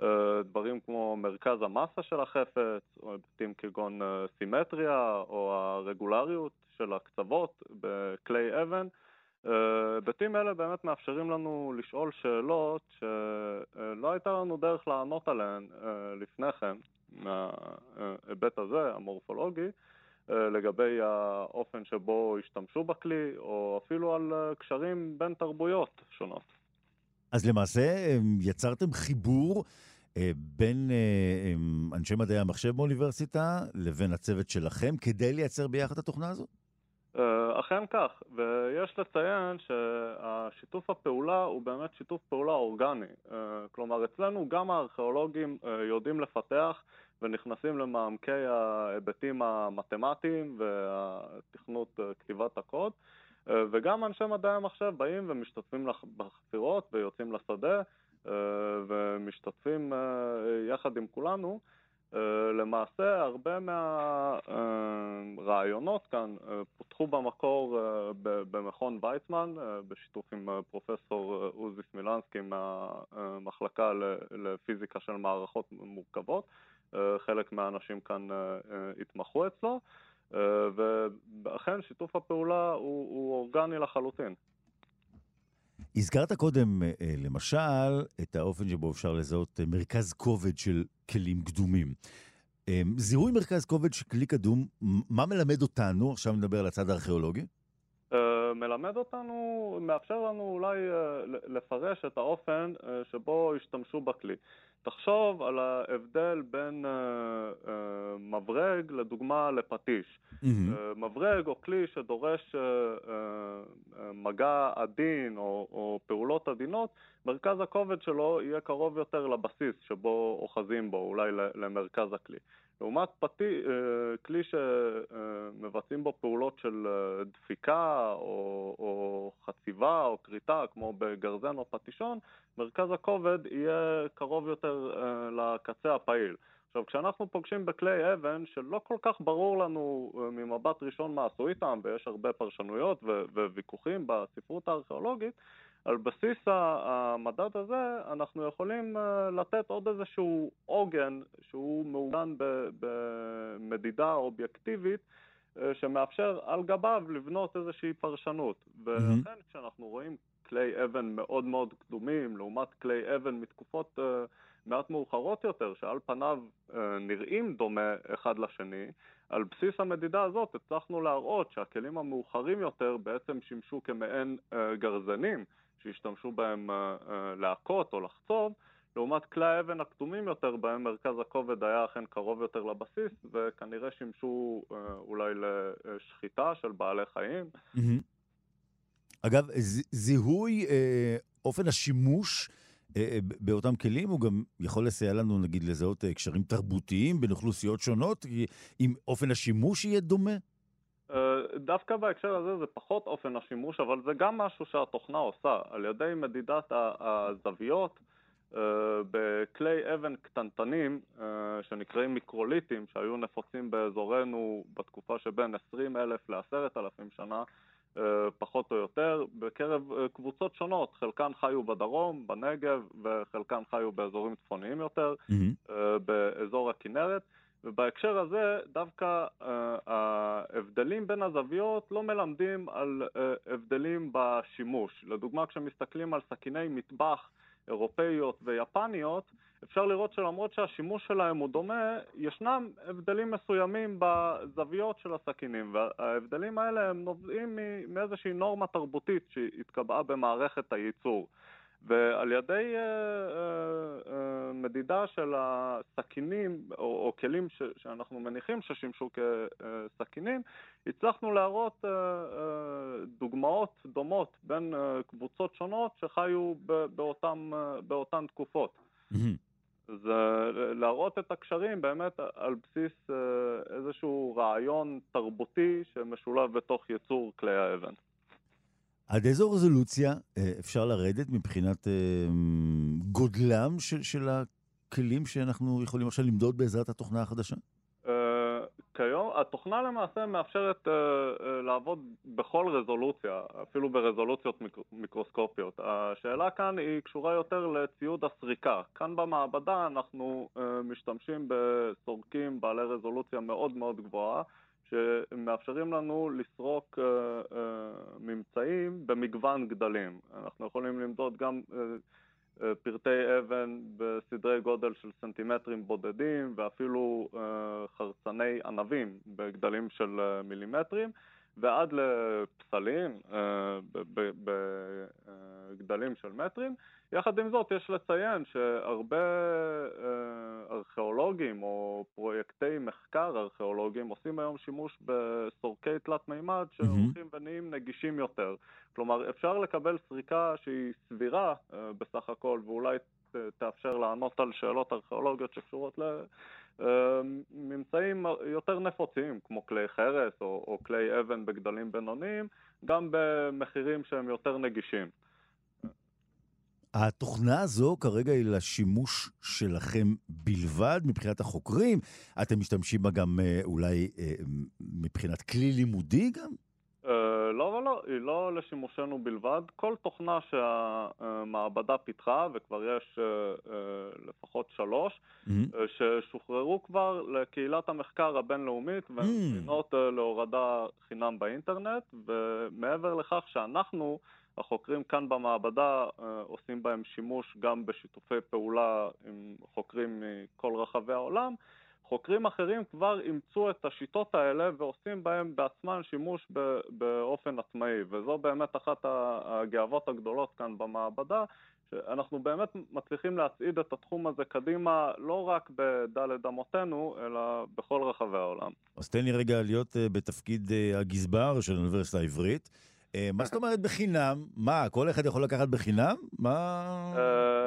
uh, דברים כמו מרכז המסה של החפץ, או היבטים כגון uh, סימטריה או הרגולריות של הקצוות בכלי אבן. היבטים uh, אלה באמת מאפשרים לנו לשאול שאלות שלא הייתה לנו דרך לענות עליהן uh, לפני כן מההיבט הזה, המורפולוגי. אה, לגבי האופן שבו השתמשו בכלי, או אפילו על אה, קשרים בין תרבויות שונות. אז למעשה יצרתם חיבור אה, בין אנשי מדעי המחשב באוניברסיטה לבין הצוות שלכם כדי לייצר ביחד את התוכנה הזו? אכן כך, ויש לציין שהשיתוף הפעולה הוא באמת שיתוף פעולה אורגני. כלומר, אצלנו גם הארכיאולוגים יודעים לפתח ונכנסים למעמקי ההיבטים המתמטיים והתכנות אה, כתיבת הקוד, אה, וגם אנשי מדעי המחשב באים ומשתתפים בחפירות ויוצאים לשדה אה, ומשתתפים יחד עם כולנו. למעשה הרבה מהרעיונות כאן פותחו במקור במכון ויצמן בשיתוף עם פרופסור עוזי סמילנסקי מהמחלקה לפיזיקה של מערכות מורכבות חלק מהאנשים כאן אה, אה, התמחו אצלו, ואכן שיתוף הפעולה הוא, הוא אורגני לחלוטין. הזכרת קודם, למשל, את האופן שבו אפשר לזהות מרכז כובד של כלים קדומים. זיהוי מרכז כובד של כלי קדום, מה מלמד אותנו, עכשיו נדבר על הצד הארכיאולוגי? מלמד אותנו, מאפשר לנו אולי לפרש את האופן שבו השתמשו בכלי. תחשוב על ההבדל בין uh, uh, מברג, לדוגמה, לפטיש. Mm-hmm. Uh, מברג או כלי שדורש uh, uh, מגע עדין או, או פעולות עדינות, מרכז הכובד שלו יהיה קרוב יותר לבסיס שבו אוחזים בו, אולי למרכז הכלי. לעומת פתי, כלי שמבצעים בו פעולות של דפיקה או, או חציבה או כריתה, כמו בגרזן או פטישון, מרכז הכובד יהיה קרוב יותר לקצה הפעיל. עכשיו, כשאנחנו פוגשים בכלי אבן, שלא כל כך ברור לנו ממבט ראשון מה עשו איתם, ויש הרבה פרשנויות וויכוחים בספרות הארכיאולוגית, על בסיס המדד הזה אנחנו יכולים אה, לתת עוד איזשהו עוגן שהוא מעוגן במדידה אובייקטיבית אה, שמאפשר על גביו לבנות איזושהי פרשנות. ולכן כשאנחנו רואים כלי אבן מאוד מאוד קדומים לעומת כלי אבן מתקופות אה, מעט מאוחרות יותר, שעל פניו נראים דומה אחד לשני, על בסיס המדידה הזאת הצלחנו להראות שהכלים המאוחרים יותר בעצם שימשו כמעין גרזנים שהשתמשו בהם אה, אה, להכות או לחצוב, לעומת כלי האבן הכתומים יותר, בהם מרכז הכובד היה אכן קרוב יותר לבסיס, וכנראה שימשו אה, אולי לשחיטה של בעלי חיים. אגב, זיהוי אופן השימוש באותם כלים, הוא גם יכול לסייע לנו, נגיד, לזהות קשרים תרבותיים בין אוכלוסיות שונות, אם אופן השימוש יהיה דומה? דווקא בהקשר הזה זה פחות אופן השימוש, אבל זה גם משהו שהתוכנה עושה. על ידי מדידת הזוויות אה, בכלי אבן קטנטנים אה, שנקראים מיקרוליטים, שהיו נפוצים באזורנו בתקופה שבין 20 אלף ל-10,000 שנה, אה, פחות או יותר, בקרב קבוצות שונות, חלקן חיו בדרום, בנגב, וחלקן חיו באזורים צפוניים יותר, mm-hmm. באזור הכנרת. ובהקשר הזה דווקא אה, ההבדלים בין הזוויות לא מלמדים על אה, הבדלים בשימוש. לדוגמה, כשמסתכלים על סכיני מטבח אירופאיות ויפניות, אפשר לראות שלמרות שהשימוש שלהם הוא דומה, ישנם הבדלים מסוימים בזוויות של הסכינים, וההבדלים האלה הם נובעים מאיזושהי נורמה תרבותית שהתקבעה במערכת הייצור. ועל ידי uh, uh, uh, מדידה של הסכינים או, או כלים ש, שאנחנו מניחים ששימשו כסכינים, הצלחנו להראות uh, uh, דוגמאות דומות בין uh, קבוצות שונות שחיו ב, באותם, uh, באותן תקופות. זה להראות את הקשרים באמת על בסיס uh, איזשהו רעיון תרבותי שמשולב בתוך יצור כלי האבן. עד איזו רזולוציה אה, אפשר לרדת מבחינת אה, גודלם של, של הכלים שאנחנו יכולים עכשיו למדוד בעזרת התוכנה החדשה? Uh, כיום, התוכנה למעשה מאפשרת uh, לעבוד בכל רזולוציה, אפילו ברזולוציות מיק- מיקרוסקופיות. השאלה כאן היא קשורה יותר לציוד הסריקה. כאן במעבדה אנחנו uh, משתמשים בסורקים בעלי רזולוציה מאוד מאוד גבוהה. שמאפשרים לנו לסרוק uh, uh, ממצאים במגוון גדלים. אנחנו יכולים למדוד גם uh, פרטי אבן בסדרי גודל של סנטימטרים בודדים ואפילו חרצני ענבים בגדלים של מילימטרים. ועד לפסלים בגדלים של מטרים. יחד עם זאת, יש לציין שהרבה uh, ארכיאולוגים או פרויקטי מחקר ארכיאולוגיים עושים היום שימוש בסורקי תלת מימד שהולכים. ונהיים נגישים יותר. כלומר, אפשר לקבל סריקה שהיא סבירה uh, בסך הכל ואולי תאפשר לענות על שאלות ארכיאולוגיות שקשורות ל... אמ, ממצאים יותר נפוצים, כמו כלי חרס או, או כלי אבן בגדלים בינוניים, גם במחירים שהם יותר נגישים. התוכנה הזו כרגע היא לשימוש שלכם בלבד מבחינת החוקרים? אתם משתמשים בה גם אה, אולי אה, מבחינת כלי לימודי גם? אה, לא ולא, היא לא לשימושנו בלבד. כל תוכנה שהמעבדה פיתחה, וכבר יש לפחות שלוש, mm-hmm. ששוחררו כבר לקהילת המחקר הבינלאומית, והן זמינות mm-hmm. להורדה חינם באינטרנט, ומעבר לכך שאנחנו, החוקרים כאן במעבדה, עושים בהם שימוש גם בשיתופי פעולה עם חוקרים מכל רחבי העולם, חוקרים אחרים כבר אימצו את השיטות האלה ועושים בהם בעצמם שימוש באופן עצמאי, וזו באמת אחת הגאוות הגדולות כאן במעבדה, שאנחנו באמת מצליחים להצעיד את התחום הזה קדימה לא רק בדלת אמותינו, אלא בכל רחבי העולם. אז תן לי רגע להיות uh, בתפקיד uh, הגזבר של האוניברסיטה העברית. Uh, מה זאת אומרת בחינם? מה, כל אחד יכול לקחת בחינם? מה,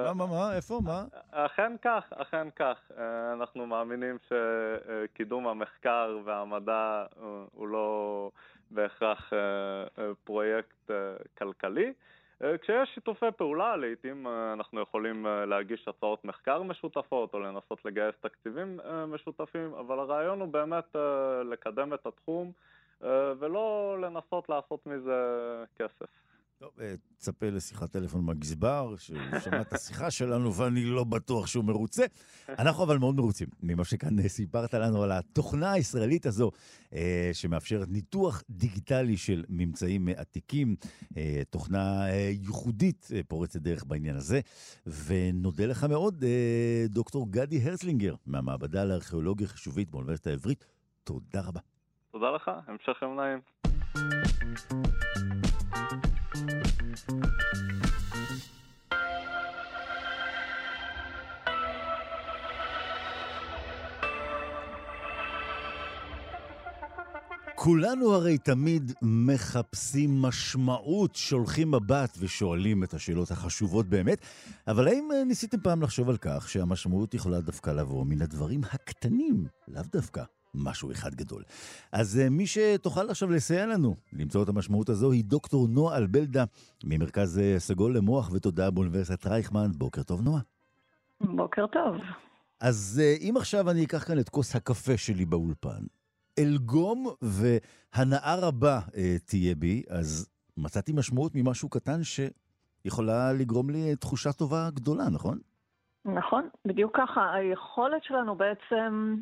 מה, מה, מה, איפה, מה? אכן כך, אכן כך. אנחנו מאמינים שקידום המחקר והמדע הוא לא בהכרח פרויקט כלכלי. אה, כשיש שיתופי פעולה, לעיתים אה, אנחנו יכולים אה, להגיש הצעות מחקר משותפות או לנסות לגייס תקציבים משותפים, אבל הרעיון הוא באמת לקדם את התחום ולא לנסות לעשות מזה כסף. טוב, אה, תצפה לשיחת טלפון מהגזבר, שהוא שמע את השיחה שלנו ואני לא בטוח שהוא מרוצה. אנחנו אבל מאוד מרוצים ממה שכאן אה, סיפרת לנו על התוכנה הישראלית הזו, אה, שמאפשרת ניתוח דיגיטלי של ממצאים עתיקים, תוכנה ייחודית פורצת דרך בעניין הזה. ונודה לך מאוד, דוקטור גדי הרצלינגר, מהמעבדה לארכיאולוגיה חישובית באוניברסיטה העברית. תודה רבה. תודה לך, המשך יום נעים. כולנו הרי תמיד מחפשים משמעות, שולחים מבט ושואלים את השאלות החשובות באמת, אבל האם אה, ניסיתם פעם לחשוב על כך שהמשמעות יכולה דווקא לבוא מן הדברים הקטנים, לאו דווקא משהו אחד גדול. אז אה, מי שתוכל עכשיו לסייע לנו למצוא את המשמעות הזו היא דוקטור נועה אלבלדה, ממרכז אה, סגול למוח ותודעה באוניברסיטת רייכמן. בוקר טוב, נועה. בוקר טוב. אז אם עכשיו אני אקח כאן את כוס הקפה שלי באולפן, אלגום והנאה רבה אה, תהיה בי, אז מצאתי משמעות ממשהו קטן שיכולה לגרום לי תחושה טובה גדולה, נכון? נכון, בדיוק ככה. היכולת שלנו בעצם,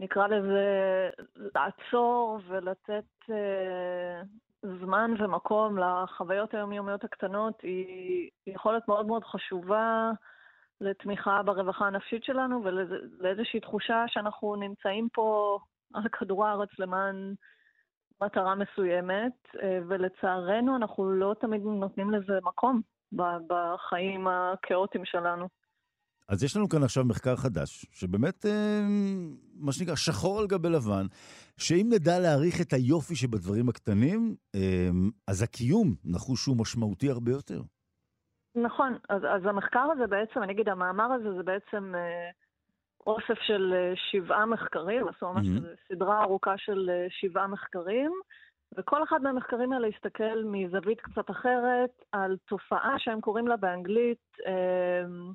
נקרא לזה, לעצור ולתת אה, זמן ומקום לחוויות היומיומיות הקטנות, היא יכולת מאוד מאוד חשובה. לתמיכה ברווחה הנפשית שלנו ולאיזושהי תחושה שאנחנו נמצאים פה על כדור הארץ למען מטרה מסוימת, אה, ולצערנו אנחנו לא תמיד נותנים לזה מקום בחיים הכאוטיים שלנו. אז יש לנו כאן עכשיו מחקר חדש, שבאמת, אה, מה שנקרא, שחור על גבי לבן, שאם נדע להעריך את היופי שבדברים הקטנים, אה, אז הקיום נחוש הוא משמעותי הרבה יותר. נכון, אז, אז המחקר הזה בעצם, אני אגיד, המאמר הזה זה בעצם אוסף של אה, שבעה מחקרים, עשו ממש mm-hmm. סדרה ארוכה של אה, שבעה מחקרים, וכל אחד מהמחקרים האלה הסתכל מזווית קצת אחרת על תופעה שהם קוראים לה באנגלית um,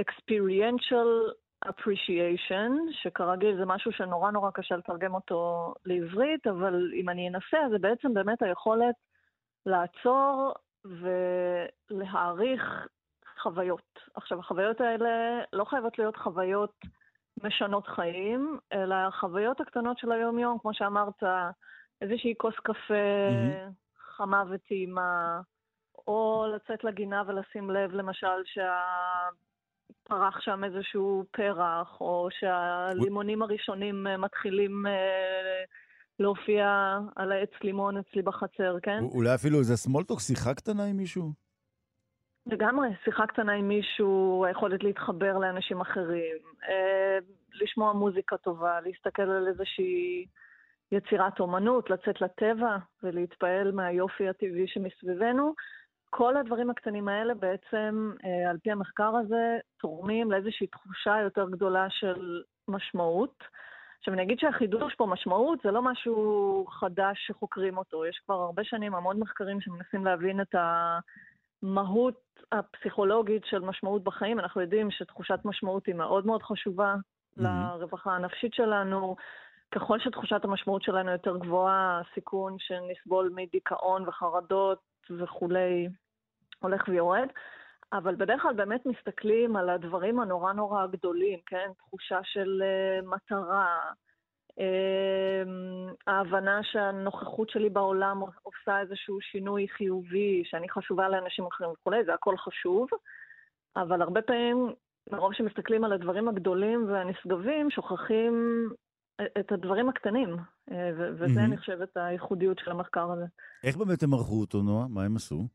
experiential appreciation, שכרגיל זה משהו שנורא נורא קשה לתרגם אותו לעברית, אבל אם אני אנסה, זה בעצם באמת היכולת לעצור ולהעריך חוויות. עכשיו, החוויות האלה לא חייבות להיות חוויות משנות חיים, אלא החוויות הקטנות של היום-יום, כמו שאמרת, איזושהי כוס קפה mm-hmm. חמה וטעימה, או לצאת לגינה ולשים לב, למשל, שפרח שם איזשהו פרח, או שהלימונים הראשונים מתחילים אה, להופיע על העץ לימון אצלי בחצר, כן? אולי אפילו איזה סמולטוק, שיחה קטנה עם מישהו? לגמרי, שיחה קטנה עם מישהו, היכולת להתחבר לאנשים אחרים, אה, לשמוע מוזיקה טובה, להסתכל על איזושהי יצירת אומנות, לצאת לטבע ולהתפעל מהיופי הטבעי שמסביבנו. כל הדברים הקטנים האלה בעצם, אה, על פי המחקר הזה, תורמים לאיזושהי תחושה יותר גדולה של משמעות. עכשיו, אני אגיד שהחידוש פה משמעות זה לא משהו חדש שחוקרים אותו. יש כבר הרבה שנים המון מחקרים שמנסים להבין את. המהות הפסיכולוגית של משמעות בחיים. אנחנו יודעים שתחושת משמעות היא מאוד מאוד חשובה mm-hmm. לרווחה הנפשית שלנו. ככל שתחושת המשמעות שלנו יותר גבוהה, הסיכון שנסבול מדיכאון וחרדות וכולי הולך ויורד. אבל בדרך כלל באמת מסתכלים על הדברים הנורא נורא גדולים, כן? תחושה של uh, מטרה, אמ, ההבנה שהנוכחות שלי בעולם עושה איזשהו שינוי חיובי, שאני חשובה לאנשים אחרים וכולי, זה הכל חשוב, אבל הרבה פעמים, מרוב שמסתכלים על הדברים הגדולים והנשגבים, שוכחים את הדברים הקטנים, אה, וזה, mm-hmm. אני חושבת, הייחודיות של המחקר הזה. איך באמת הם ערכו אותו, נועה? מה הם עשו?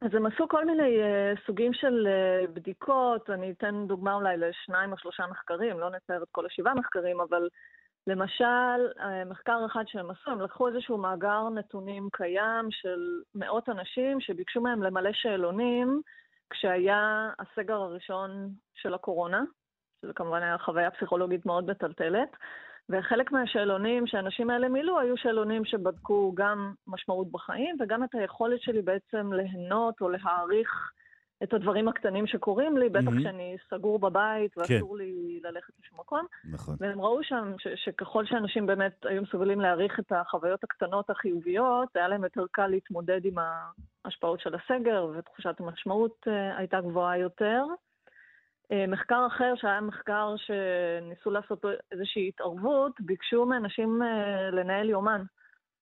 אז הם עשו כל מיני uh, סוגים של uh, בדיקות, אני אתן דוגמה אולי לשניים או שלושה מחקרים, לא נצייר את כל השבעה מחקרים, אבל למשל, uh, מחקר אחד שהם עשו, הם לקחו איזשהו מאגר נתונים קיים של מאות אנשים שביקשו מהם למלא שאלונים כשהיה הסגר הראשון של הקורונה, שזה כמובן היה חוויה פסיכולוגית מאוד מטלטלת. וחלק מהשאלונים שהאנשים האלה מילאו היו שאלונים שבדקו גם משמעות בחיים וגם את היכולת שלי בעצם ליהנות או להעריך את הדברים הקטנים שקורים לי, בטח mm-hmm. כשאני סגור בבית ואסור כן. לי ללכת לשום מקום. נכון. והם ראו שם ש- שככל שאנשים באמת היו מסוגלים להעריך את החוויות הקטנות החיוביות, היה להם יותר קל להתמודד עם ההשפעות של הסגר, ותחושת המשמעות uh, הייתה גבוהה יותר. אה, מחקר אחר, שהיה מחקר שניסו לעשות איזושהי התערבות, ביקשו מאנשים אה, לנהל יומן.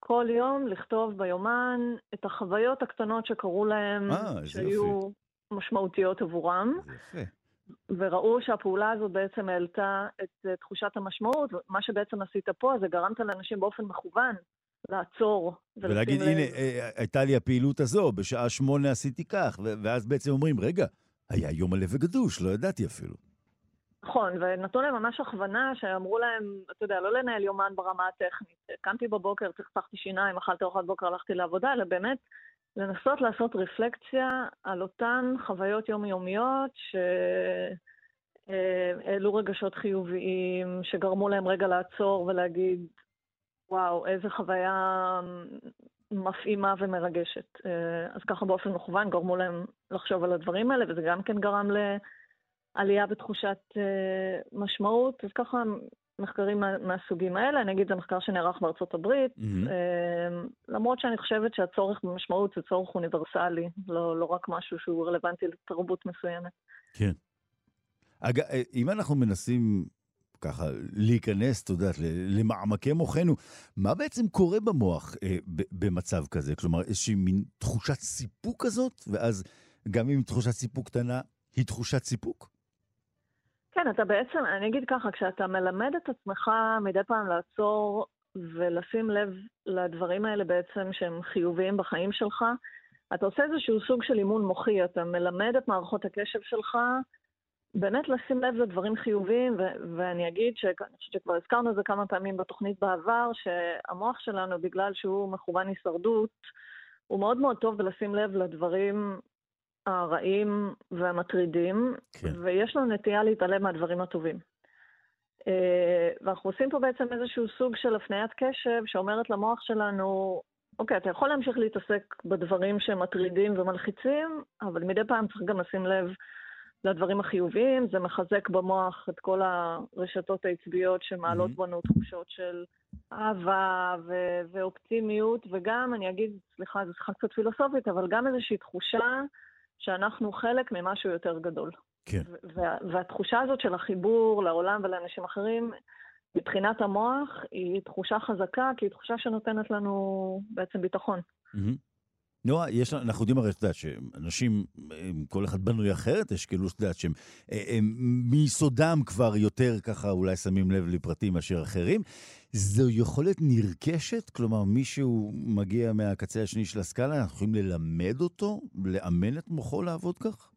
כל יום לכתוב ביומן את החוויות הקטנות שקרו להם, 아, אה, שהיו. משמעותיות עבורם. וראו שהפעולה הזו בעצם העלתה את תחושת המשמעות, מה שבעצם עשית פה זה גרמת לאנשים באופן מכוון לעצור. ולהגיד, הנה, הייתה לי הפעילות הזו, בשעה שמונה עשיתי כך, ואז בעצם אומרים, רגע, היה יום מלא וגדוש, לא ידעתי אפילו. נכון, ונתנו להם ממש הכוונה שאמרו להם, אתה יודע, לא לנהל יומן ברמה הטכנית. קמתי בבוקר, צחצחתי שיניים, אכלתי ארוחת בוקר, הלכתי לעבודה, אלא באמת לנסות לעשות רפלקציה על אותן חוויות יומיומיות שהעלו רגשות חיוביים, שגרמו להם רגע לעצור ולהגיד, וואו, איזה חוויה מפעימה ומרגשת. אה, אז ככה באופן מכוון גרמו להם לחשוב על הדברים האלה, וזה גם כן גרם לעלייה בתחושת אה, משמעות. אז ככה מחקרים מה, מהסוגים האלה, אני אגיד, זה מחקר שנערך בארצות הברית, mm-hmm. למרות שאני חושבת שהצורך במשמעות זה צורך אוניברסלי, לא, לא רק משהו שהוא רלוונטי לתרבות מסוימת. כן. אגב, אם אנחנו מנסים ככה להיכנס, את יודעת, למעמקי מוחנו. מה בעצם קורה במוח אה, במצב כזה? כלומר, איזושהי מין תחושת סיפוק כזאת, ואז גם אם תחושת סיפוק קטנה, היא תחושת סיפוק? כן, אתה בעצם, אני אגיד ככה, כשאתה מלמד את עצמך מדי פעם לעצור ולשים לב לדברים האלה בעצם שהם חיוביים בחיים שלך, אתה עושה איזשהו סוג של אימון מוחי, אתה מלמד את מערכות הקשב שלך באמת לשים לב לדברים חיוביים, ו- ואני אגיד שאני חושבת שכבר הזכרנו את זה כמה פעמים בתוכנית בעבר, שהמוח שלנו, בגלל שהוא מכוון הישרדות, הוא מאוד מאוד טוב בלשים לב לדברים הרעים והמטרידים, כן. ויש לנו נטייה להתעלם מהדברים הטובים. אה, ואנחנו עושים פה בעצם איזשהו סוג של הפניית קשב שאומרת למוח שלנו, אוקיי, אתה יכול להמשיך להתעסק בדברים שמטרידים ומלחיצים, אבל מדי פעם צריך גם לשים לב לדברים החיוביים, זה מחזק במוח את כל הרשתות העצביות שמעלות mm-hmm. בנו תחושות של אהבה ו- ואופטימיות, וגם, אני אגיד, סליחה, זו שיחה קצת פילוסופית, אבל גם איזושהי תחושה שאנחנו חלק ממשהו יותר גדול. כן. וה- והתחושה הזאת של החיבור לעולם ולאנשים אחרים, מבחינת המוח, היא תחושה חזקה, כי היא תחושה שנותנת לנו בעצם ביטחון. Mm-hmm. נועה, יש, אנחנו יודעים הרי, את יודעת, שאנשים, כל אחד בנוי אחרת, יש כאילו, את יודעת, שהם הם, מיסודם כבר יותר ככה אולי שמים לב לפרטים מאשר אחרים. זו יכולת נרכשת? כלומר, מישהו מגיע מהקצה השני של הסקאלה, אנחנו יכולים ללמד אותו, לאמן את מוחו לעבוד כך?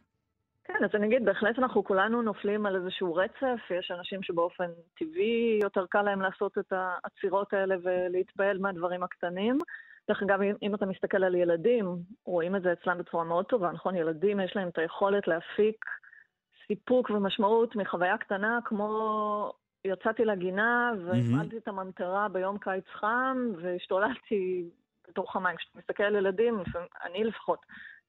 כן, אז אני אגיד, בהחלט אנחנו כולנו נופלים על איזשהו רצף, יש אנשים שבאופן טבעי יותר קל להם לעשות את העצירות האלה ולהתפעל מהדברים הקטנים. דרך אגב, אם אתה מסתכל על ילדים, רואים את זה אצלם בצורה מאוד טובה, נכון? ילדים יש להם את היכולת להפיק סיפוק ומשמעות מחוויה קטנה, כמו יצאתי לגינה והפעלתי mm-hmm. את הממטרה ביום קיץ חם והשתוללתי בתוך המים. כשאתה מסתכל על ילדים, אני לפחות,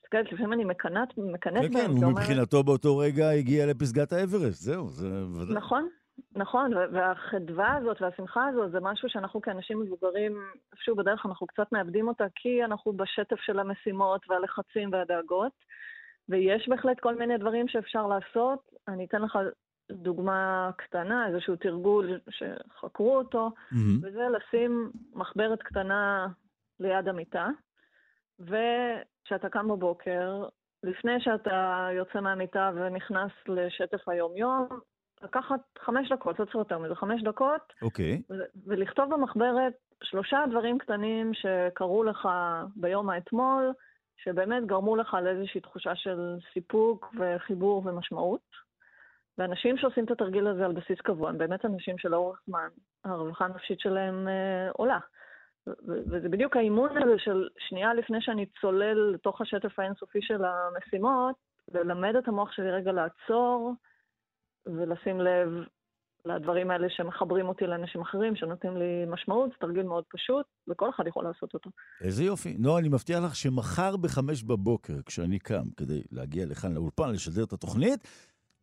מסתכלת, לפעמים אני מקנאת בהם. כן, כן, הוא מבחינתו באותו רגע הגיע לפסגת האברסט, זהו, זה ודאי. נכון, נכון, והחדווה הזאת והשמחה הזאת זה משהו שאנחנו כאנשים מבוגרים, איפשהו בדרך אנחנו קצת מאבדים אותה, כי אנחנו בשטף של המשימות והלחצים והדאגות, ויש בהחלט כל מיני דברים שאפשר לעשות. אני אתן לך דוגמה קטנה, איזשהו תרגול שחקרו אותו, mm-hmm. וזה לשים מחברת קטנה ליד המיטה, וכשאתה קם בבוקר, לפני שאתה יוצא מהמיטה ונכנס לשטף היום-יום, לקחת חמש דקות, לא צריך יותר מזה, חמש דקות, אוקיי. Okay. ולכתוב במחברת שלושה דברים קטנים שקרו לך ביום האתמול, שבאמת גרמו לך לאיזושהי תחושה של סיפוק וחיבור ומשמעות. ואנשים שעושים את התרגיל הזה על בסיס קבוע, הם באמת אנשים שלאורך זמן הרווחה הנפשית שלהם אה, עולה. וזה בדיוק האימון הזה של שנייה לפני שאני צולל לתוך השטף האינסופי של המשימות, ללמד את המוח שלי רגע לעצור ולשים לב לדברים האלה שמחברים אותי לאנשים אחרים, שנותנים לי משמעות, זה תרגיל מאוד פשוט, וכל אחד יכול לעשות אותו. איזה יופי. נועה, אני מבטיח לך שמחר בחמש בבוקר, כשאני קם כדי להגיע לכאן לאולפן, לשדר את התוכנית,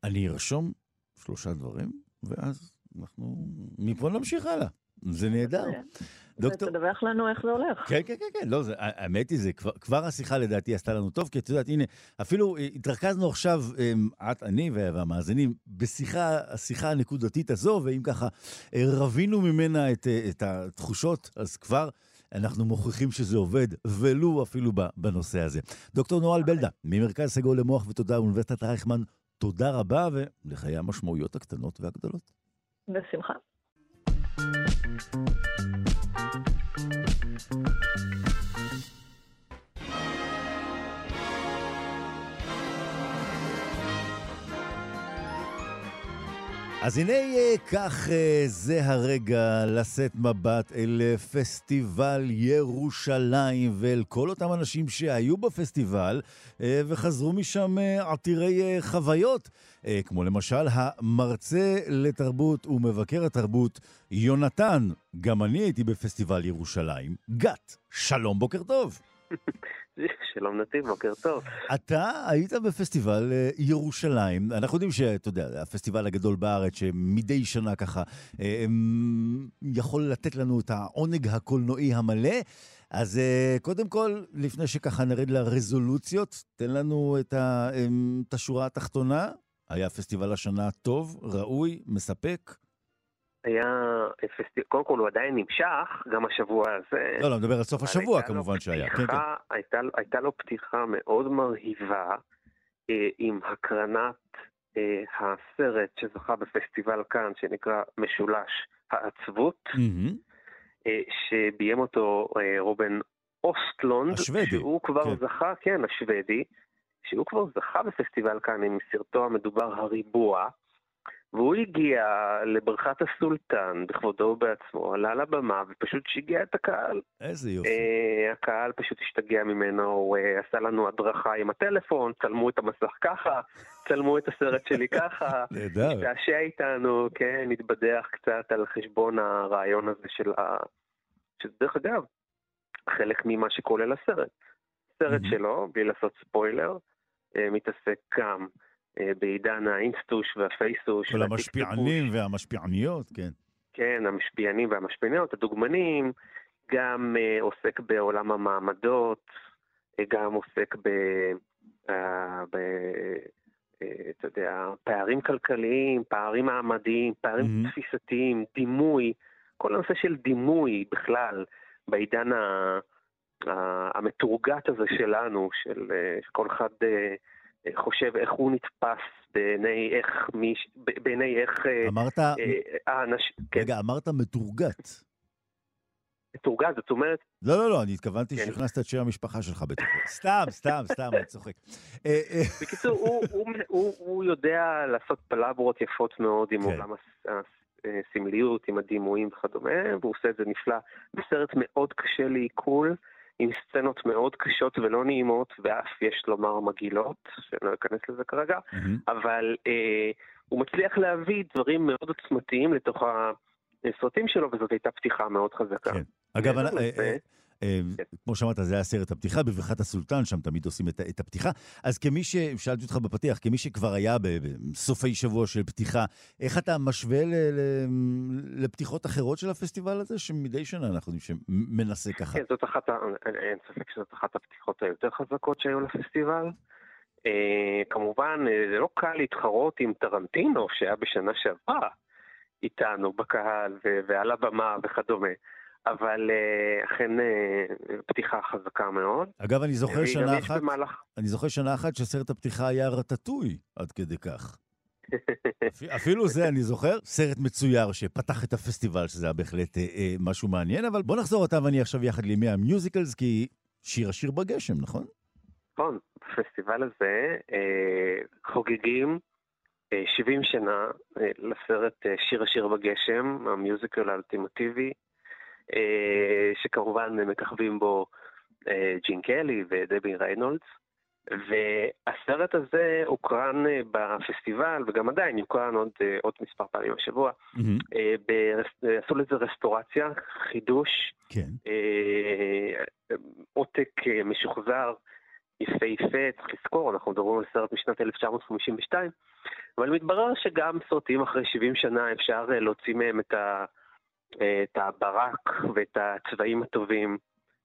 אני ארשום שלושה דברים, ואז אנחנו מפה נמשיך הלאה. זה נהדר. דוקטור... ותדווח לנו איך זה הולך. כן, כן, כן, כן. לא, זה, האמת היא, זה כבר, כבר השיחה לדעתי עשתה לנו טוב, כי את יודעת, הנה, אפילו אה, התרכזנו עכשיו, אמ, את, אני והמאזינים, בשיחה, השיחה הנקודתית הזו, ואם ככה אה, רבינו ממנה את, אה, את התחושות, אז כבר אנחנו מוכיחים שזה עובד, ולו אפילו בנושא הזה. דוקטור נואל בלדה, ממרכז סגול למוח ותודה, אוניברסיטת רייכמן, תודה רבה, ולחיי המשמעויות הקטנות והגדולות. בשמחה. Thank you. אז הנה אה, כך אה, זה הרגע לשאת מבט אל פסטיבל ירושלים ואל כל אותם אנשים שהיו בפסטיבל אה, וחזרו משם עתירי חוויות, כמו למשל המרצה לתרבות ומבקר התרבות יונתן, גם אני הייתי בפסטיבל ירושלים, גת, שלום, בוקר טוב. שלום נתיב, בוקר טוב. אתה היית בפסטיבל אה, ירושלים, אנחנו יודעים שאתה יודע, הפסטיבל הגדול בארץ, שמדי שנה ככה אה, יכול לתת לנו את העונג הקולנועי המלא. אז אה, קודם כל, לפני שככה נרד לרזולוציות, תן לנו את, את השורה התחתונה. היה פסטיבל השנה טוב, ראוי, מספק? היה פסטיבל, קודם כל הוא עדיין נמשך, גם השבוע הזה. לא, לא, מדבר על סוף השבוע כמובן שהיה. כן, כן. הייתה, הייתה לו פתיחה מאוד מרהיבה אה, עם הקרנת אה, הסרט שזכה בפסטיבל כאן, שנקרא משולש העצבות, mm-hmm. אה, שביים אותו אה, רובן אוסטלונד. השוודי. שהוא כבר כן. זכה, כן, השוודי, שהוא כבר זכה בפסטיבל כאן עם סרטו המדובר הריבוע. והוא הגיע לברכת הסולטן בכבודו ובעצמו, עלה לבמה ופשוט שיגע את הקהל. איזה יופי. Uh, הקהל פשוט השתגע ממנו, הוא uh, עשה לנו הדרכה עם הטלפון, צלמו את המסך ככה, צלמו את הסרט שלי ככה. נהדר. השתעשע איתנו, כן, התבדח קצת על חשבון הרעיון הזה של ה... שזה דרך אגב, חלק ממה שכולל הסרט. סרט. שלו, בלי לעשות ספוילר, uh, מתעסק גם אה, בעידן האינסטוש והפייסוש. כל המשפיענים והמשפיעניות, כן. כן, המשפיענים והמשפיעניות, הדוגמנים, גם uh, עוסק בעולם המעמדות, uh, גם עוסק ב... Uh, ב uh, אתה יודע, פערים כלכליים, פערים מעמדיים, פערים mm-hmm. תפיסתיים, דימוי, כל הנושא של דימוי בכלל, בעידן ה... המתורגת הזה שלנו, של כל אחד חושב איך הוא נתפס בעיני איך, מי, בעיני איך... אה, אמרת, אה, האנש, כן. רגע, אמרת מתורגת. מתורגת, זאת אומרת... לא, לא, לא, אני התכוונתי כן. שהכנסת את שם המשפחה שלך בתוכו. סתם, סתם, סתם, אני צוחק. אה, בקיצור, הוא, הוא, הוא, הוא יודע לעשות פלברות יפות מאוד עם כן. עולם הסמליות, עם הדימויים וכדומה, והוא עושה את זה נפלא. בסרט מאוד קשה לעיכול. עם סצנות מאוד קשות ולא נעימות, ואף יש לומר מגעילות, שאני לא אכנס לזה כרגע, mm-hmm. אבל אה, הוא מצליח להביא דברים מאוד עוצמתיים לתוך הסרטים שלו, וזאת הייתה פתיחה מאוד חזקה. כן. אגב, אני, אה, אה, אה. כמו שאמרת, זה היה סרט הפתיחה בבריכת הסולטן, שם תמיד עושים את, את הפתיחה. אז כמי ש... שאלתי אותך בפתיח, כמי שכבר היה בסופי שבוע של פתיחה, איך אתה משווה ל, ל, לפתיחות אחרות של הפסטיבל הזה, שמדי שנה אנחנו יודעים שמנסה ככה? כן, זאת אחת, אין ספק שזאת אחת הפתיחות היותר חזקות שהיו לפסטיבל. אה, כמובן, אה, זה לא קל להתחרות עם טרנטינו, שהיה בשנה שעברה איתנו בקהל ועל הבמה וכדומה. אבל אה, אכן אה, פתיחה חזקה מאוד. אגב, אני זוכר שנה אחת, במהלך... אני זוכר שנה אחת שסרט הפתיחה היה רטטוי עד כדי כך. אפילו זה אני זוכר, סרט מצויר שפתח את הפסטיבל, שזה היה בהחלט אה, אה, משהו מעניין, אבל בוא נחזור אתה ואני עכשיו יחד לימי המיוזיקלס, כי שיר השיר בגשם, נכון? נכון, בפסטיבל הזה אה, חוגגים אה, 70 שנה אה, לסרט אה, שיר השיר בגשם, המיוזיקל האולטימטיבי, אה, שכמובן מככבים בו אה, ג'ין קלי ודבי ריינולדס. והסרט הזה הוקרן אה, בפסטיבל, וגם עדיין יוקרן עוד, אה, עוד מספר פעמים השבוע. Mm-hmm. עשו לזה רסטורציה, חידוש, כן. עותק משוחזר, יפהפה, צריך לזכור, אנחנו מדברים על סרט משנת 1952, אבל מתברר שגם סרטים אחרי 70 שנה אפשר להוציא מהם את, ה, את הברק ואת הצבעים הטובים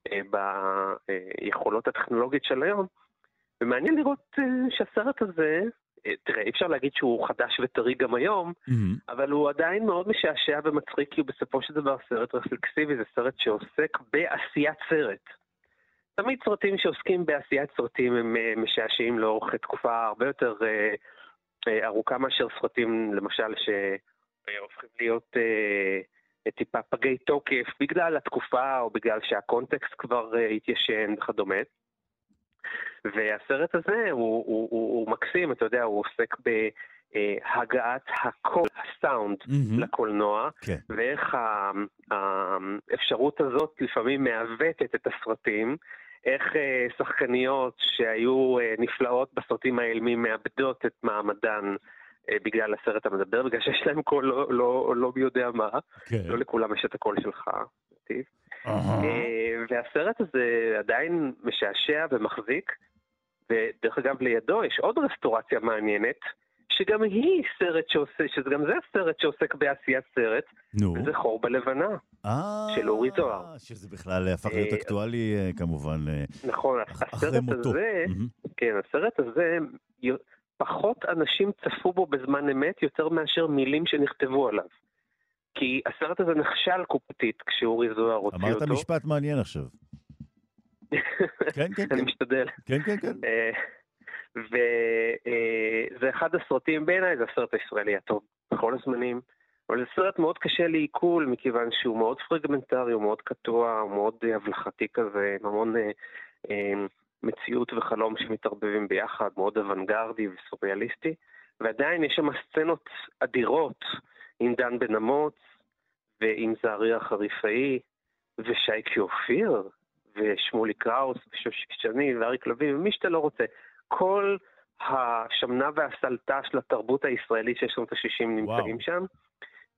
ביכולות הטכנולוגיות של היום. ומעניין לראות uh, שהסרט הזה, uh, תראה, אי אפשר להגיד שהוא חדש וטרי גם היום, mm-hmm. אבל הוא עדיין מאוד משעשע ומצחיק, כי הוא בסופו של דבר סרט רפלקסיבי, זה סרט שעוסק בעשיית סרט. תמיד סרטים שעוסקים בעשיית סרטים הם משעשעים לאורך תקופה הרבה יותר uh, uh, ארוכה מאשר סרטים, למשל, שהופכים להיות uh, טיפה פגי תוקף בגלל התקופה או בגלל שהקונטקסט כבר uh, התיישן וכדומה. והסרט הזה הוא, הוא, הוא, הוא מקסים, אתה יודע, הוא עוסק בהגעת הקול, הסאונד, mm-hmm. לקולנוע, כן. ואיך האפשרות הזאת לפעמים מעוותת את הסרטים. איך אה, שחקניות שהיו אה, נפלאות בסרטים האילמים מאבדות את מעמדן אה, בגלל הסרט המדבר, בגלל שיש להם קול לא, לא, לא מי יודע מה, כן. לא לכולם יש את הקול שלך, נתיב. Uh-huh. והסרט הזה עדיין משעשע ומחזיק, ודרך אגב לידו יש עוד רסטורציה מעניינת, שגם היא סרט שעושה, שגם זה סרט שעוסק בעשיית סרט, נו. וזה חור בלבנה, של אורי זוהר. שזה בכלל הפך להיות אקטואלי כמובן, נכון, מותו. הזה, כן, הסרט הזה, פחות אנשים צפו בו בזמן אמת יותר מאשר מילים שנכתבו עליו. כי הסרט הזה נכשל קופתית כשאורי זוהר הוציא אותו. אמרת משפט מעניין עכשיו. כן, כן, אני כן. משתדל. כן, כן, כן. אה, וזה אה, אחד הסרטים בעיניי, זה הסרט הישראלי הטוב בכל הזמנים. אבל זה סרט מאוד קשה לעיכול, מכיוון שהוא מאוד פרגמנטרי, הוא מאוד קטוע, הוא מאוד אה, הבלחתי כזה, עם המון מציאות וחלום שמתערבבים ביחד, מאוד אוונגרדי וסוריאליסטי. ועדיין יש שם סצנות אדירות עם דן בן אמוץ, ועם זהרירה חריפאי, ושייקי אופיר, ושמולי קראוס, ושושי שני, ואריק לביא, ומי שאתה לא רוצה. כל השמנה והסלטה של התרבות הישראלית של שנות ה-60 נמצאים שם,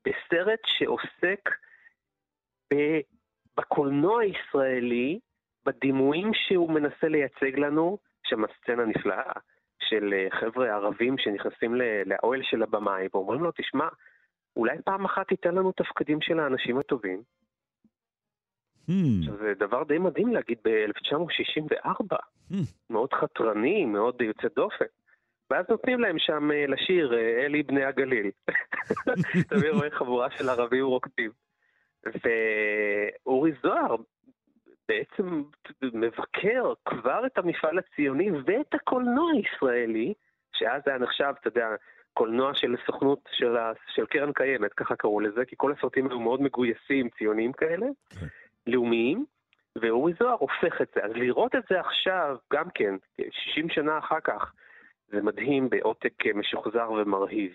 בסרט שעוסק בקולנוע הישראלי, בדימויים שהוא מנסה לייצג לנו, שם הסצנה נפלאה של אה, חבר'ה ערבים שנכנסים לאוהל של הבמאי ואומרים לו, תשמע, אולי פעם אחת תיתן לנו תפקידים של האנשים הטובים. Hmm. זה דבר די מדהים להגיד ב-1964. Hmm. מאוד חתרני, מאוד יוצא דופן. ואז נותנים להם שם אה, לשיר אה, אלי בני הגליל. אתה רואה חבורה של ערבים רוקדים. ואורי זוהר בעצם מבקר כבר את המפעל הציוני ואת הקולנוע הישראלי, שאז היה נחשב, אתה יודע, קולנוע של סוכנות של, ה, של קרן קיימת, ככה קראו לזה, כי כל הסרטים היו מאוד מגויסים, ציוניים כאלה, כן. לאומיים, ואורי זוהר הופך את זה. אז לראות את זה עכשיו, גם כן, 60 שנה אחר כך, זה מדהים בעותק משוחזר ומרהיב.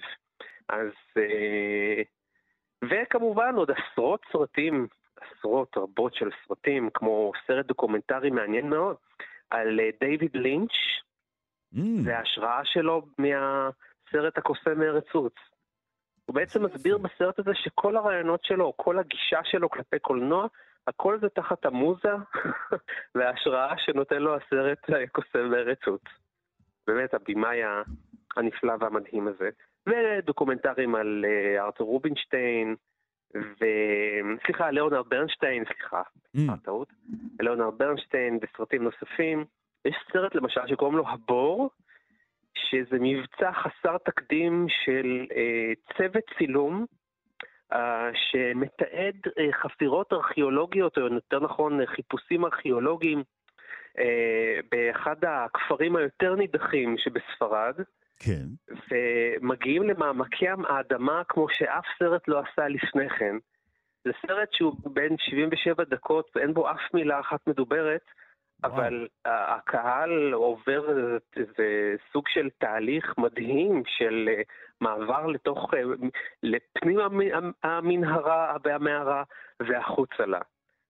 אז... אה, וכמובן עוד עשרות סרטים, עשרות רבות של סרטים, כמו סרט דוקומנטרי מעניין מאוד, על אה, דיוויד לינץ', mm. וההשראה שלו מה... הסרט הקוסם מארץ עוץ. הוא בעצם מסביר בסרט הזה שכל הרעיונות שלו, כל הגישה שלו כלפי קולנוע, הכל זה תחת המוזה וההשראה שנותן לו הסרט הקוסם מארץ עוץ. באמת, הבמאי הנפלא והמדהים הזה. ודוקומנטרים על אה, ארתור רובינשטיין, ו... סליחה, ליאונרד ברנשטיין, סליחה, mm. טעות. ליאונרד ברנשטיין וסרטים נוספים. יש סרט למשל שקוראים לו הבור, שזה מבצע חסר תקדים של אה, צוות צילום אה, שמתעד אה, חפירות ארכיאולוגיות, או יותר נכון חיפושים ארכיאולוגיים אה, באחד הכפרים היותר נידחים שבספרד. כן. ומגיעים למעמקי האדמה כמו שאף סרט לא עשה לפני כן. זה סרט שהוא בין 77 דקות ואין בו אף מילה אחת מדוברת, אבל הקהל עובר איזה סוג של תהליך מדהים של אה, מעבר לתוך, אה, לפנים המנהרה והמערה והחוצה לה.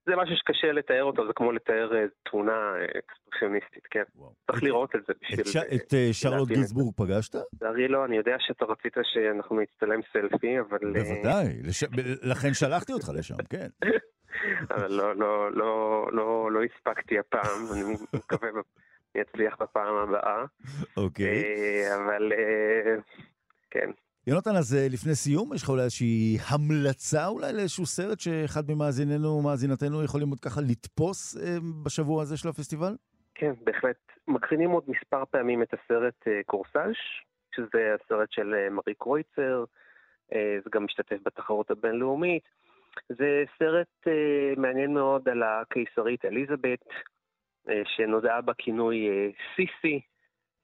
זה משהו שקשה לתאר אותו, זה כמו לתאר אה, תמונה אקספרסיוניסטית, כן. צריך לראות את זה בשביל... את שרלוט גינסבורג פגשת? לצערי לא, אני יודע שאתה רצית שאנחנו נצטלם סלפי, אבל... בוודאי, לכן שלחתי אותך לשם, כן. אבל לא, לא, לא, לא, לא הספקתי הפעם, אני מקווה שאני אצליח בפעם הבאה. אוקיי. אה, אבל אה, כן. יונתן, אז אה, לפני סיום, יש לך אולי איזושהי המלצה אולי לאיזשהו סרט שאחד ממאזיננו או מאזינתנו יכולים עוד ככה לתפוס בשבוע הזה של הפסטיבל? כן, בהחלט. מקרינים עוד מספר פעמים את הסרט קורסאז', שזה הסרט של מארי קרויצר, זה גם משתתף בתחרות הבינלאומית. זה סרט uh, מעניין מאוד על הקיסרית אליזבת, שנודעה בכינוי סיסי,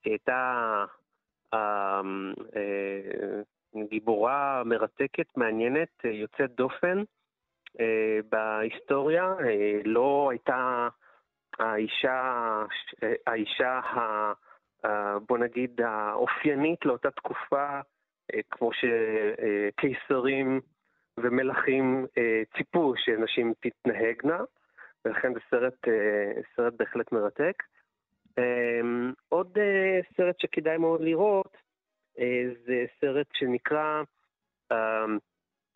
שהייתה גיבורה מרתקת, מעניינת, uh, יוצאת דופן uh, בהיסטוריה. לא הייתה האישה, האישה ה... בוא נגיד, האופיינית לאותה תקופה, כמו שקיסרים ומלכים אה, ציפו שנשים תתנהגנה, ולכן זה סרט, אה, סרט בהחלט מרתק. אה, עוד אה, סרט שכדאי מאוד לראות, אה, זה סרט שנקרא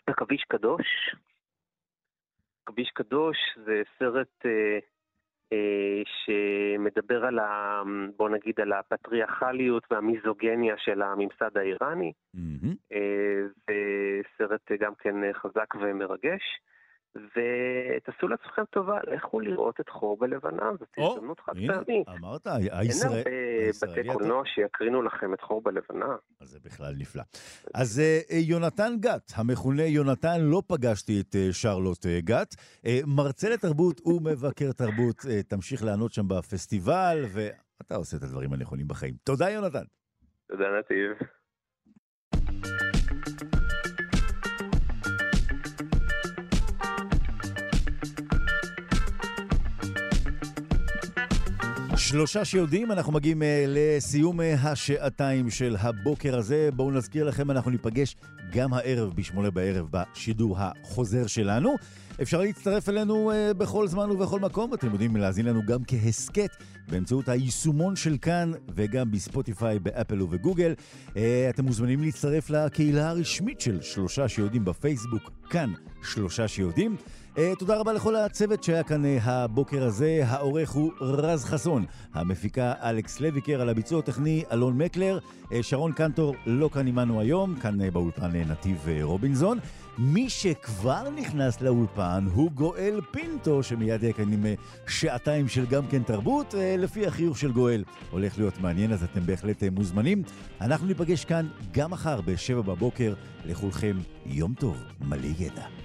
עכביש קדוש. עכביש קדוש זה סרט אה, שמדבר על, ה, בוא נגיד, על הפטריארכליות והמיזוגניה של הממסד האיראני. Mm-hmm. זה סרט גם כן חזק ומרגש. ותעשו לעצמכם טובה, לכו לראות את חור בלבנה, זאת הזדמנות חד פעמית. אמרת, הישראל... אין הרבה בתי קולנוע שיקרינו לכם את חור בלבנה. אז זה בכלל נפלא. אז אה, אה, יונתן גת, המכונה יונתן, לא פגשתי את אה, שרלוט גת. מרצה לתרבות ומבקר תרבות, תמשיך לענות שם בפסטיבל, ואתה עושה את הדברים הנכונים בחיים. תודה, יונתן. תודה, נתיב. שלושה שיודעים, אנחנו מגיעים uh, לסיום uh, השעתיים של הבוקר הזה. בואו נזכיר לכם, אנחנו ניפגש גם הערב בשמונה בערב בשידור החוזר שלנו. אפשר להצטרף אלינו uh, בכל זמן ובכל מקום. אתם יודעים להאזין לנו גם כהסכת באמצעות היישומון של כאן וגם בספוטיפיי, באפל ובגוגל. אתם מוזמנים להצטרף לקהילה הרשמית של שלושה שיודעים בפייסבוק, כאן שלושה שיודעים. Uh, תודה רבה לכל הצוות שהיה כאן uh, הבוקר הזה. העורך הוא רז חסון, המפיקה אלכס לויקר, על הביצוע הטכני אלון מקלר, uh, שרון קנטור לא כאן עמנו היום, כאן באולפן נתיב רובינזון. מי שכבר נכנס לאולפן הוא גואל פינטו, שמיד יהיה כאן עם שעתיים של גם כן תרבות, לפי החיוך של גואל. הולך להיות מעניין, אז אתם בהחלט מוזמנים. אנחנו ניפגש כאן גם מחר ב-7 בבוקר. לכולכם יום טוב, מלא ידע.